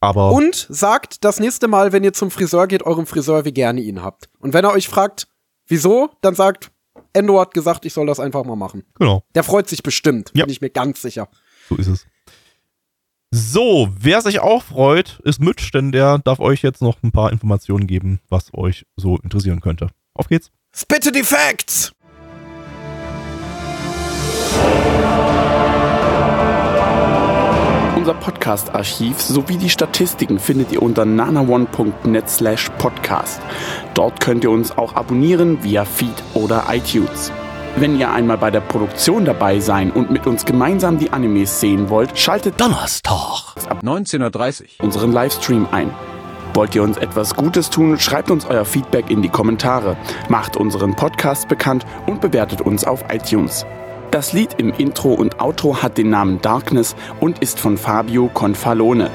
Aber Und sagt das nächste Mal, wenn ihr zum Friseur geht, eurem Friseur, wie gerne ihr ihn habt. Und wenn er euch fragt, wieso, dann sagt, Endo hat gesagt, ich soll das einfach mal machen. genau, Der freut sich bestimmt, Ja. bin ich mir ganz sicher. so ist es. So, wer sich auch freut, ist Mitch, denn der darf euch jetzt noch ein paar Informationen geben, was euch so interessieren könnte. Auf geht's. Spitte die Facts! Unser Podcast-Archiv sowie die Statistiken findet ihr unter nanaone.net slash podcast. Dort könnt ihr uns auch abonnieren via Feed oder iTunes. Wenn ihr einmal bei der Produktion dabei sein und mit uns gemeinsam die Animes sehen wollt, schaltet Donnerstag. ab 19.30 unseren Livestream ein. Wollt ihr uns etwas Gutes tun, schreibt uns euer Feedback in die Kommentare, macht unseren Podcast bekannt und bewertet uns auf iTunes. Das Lied im Intro und Outro hat den Namen Darkness und ist von Fabio Confalone.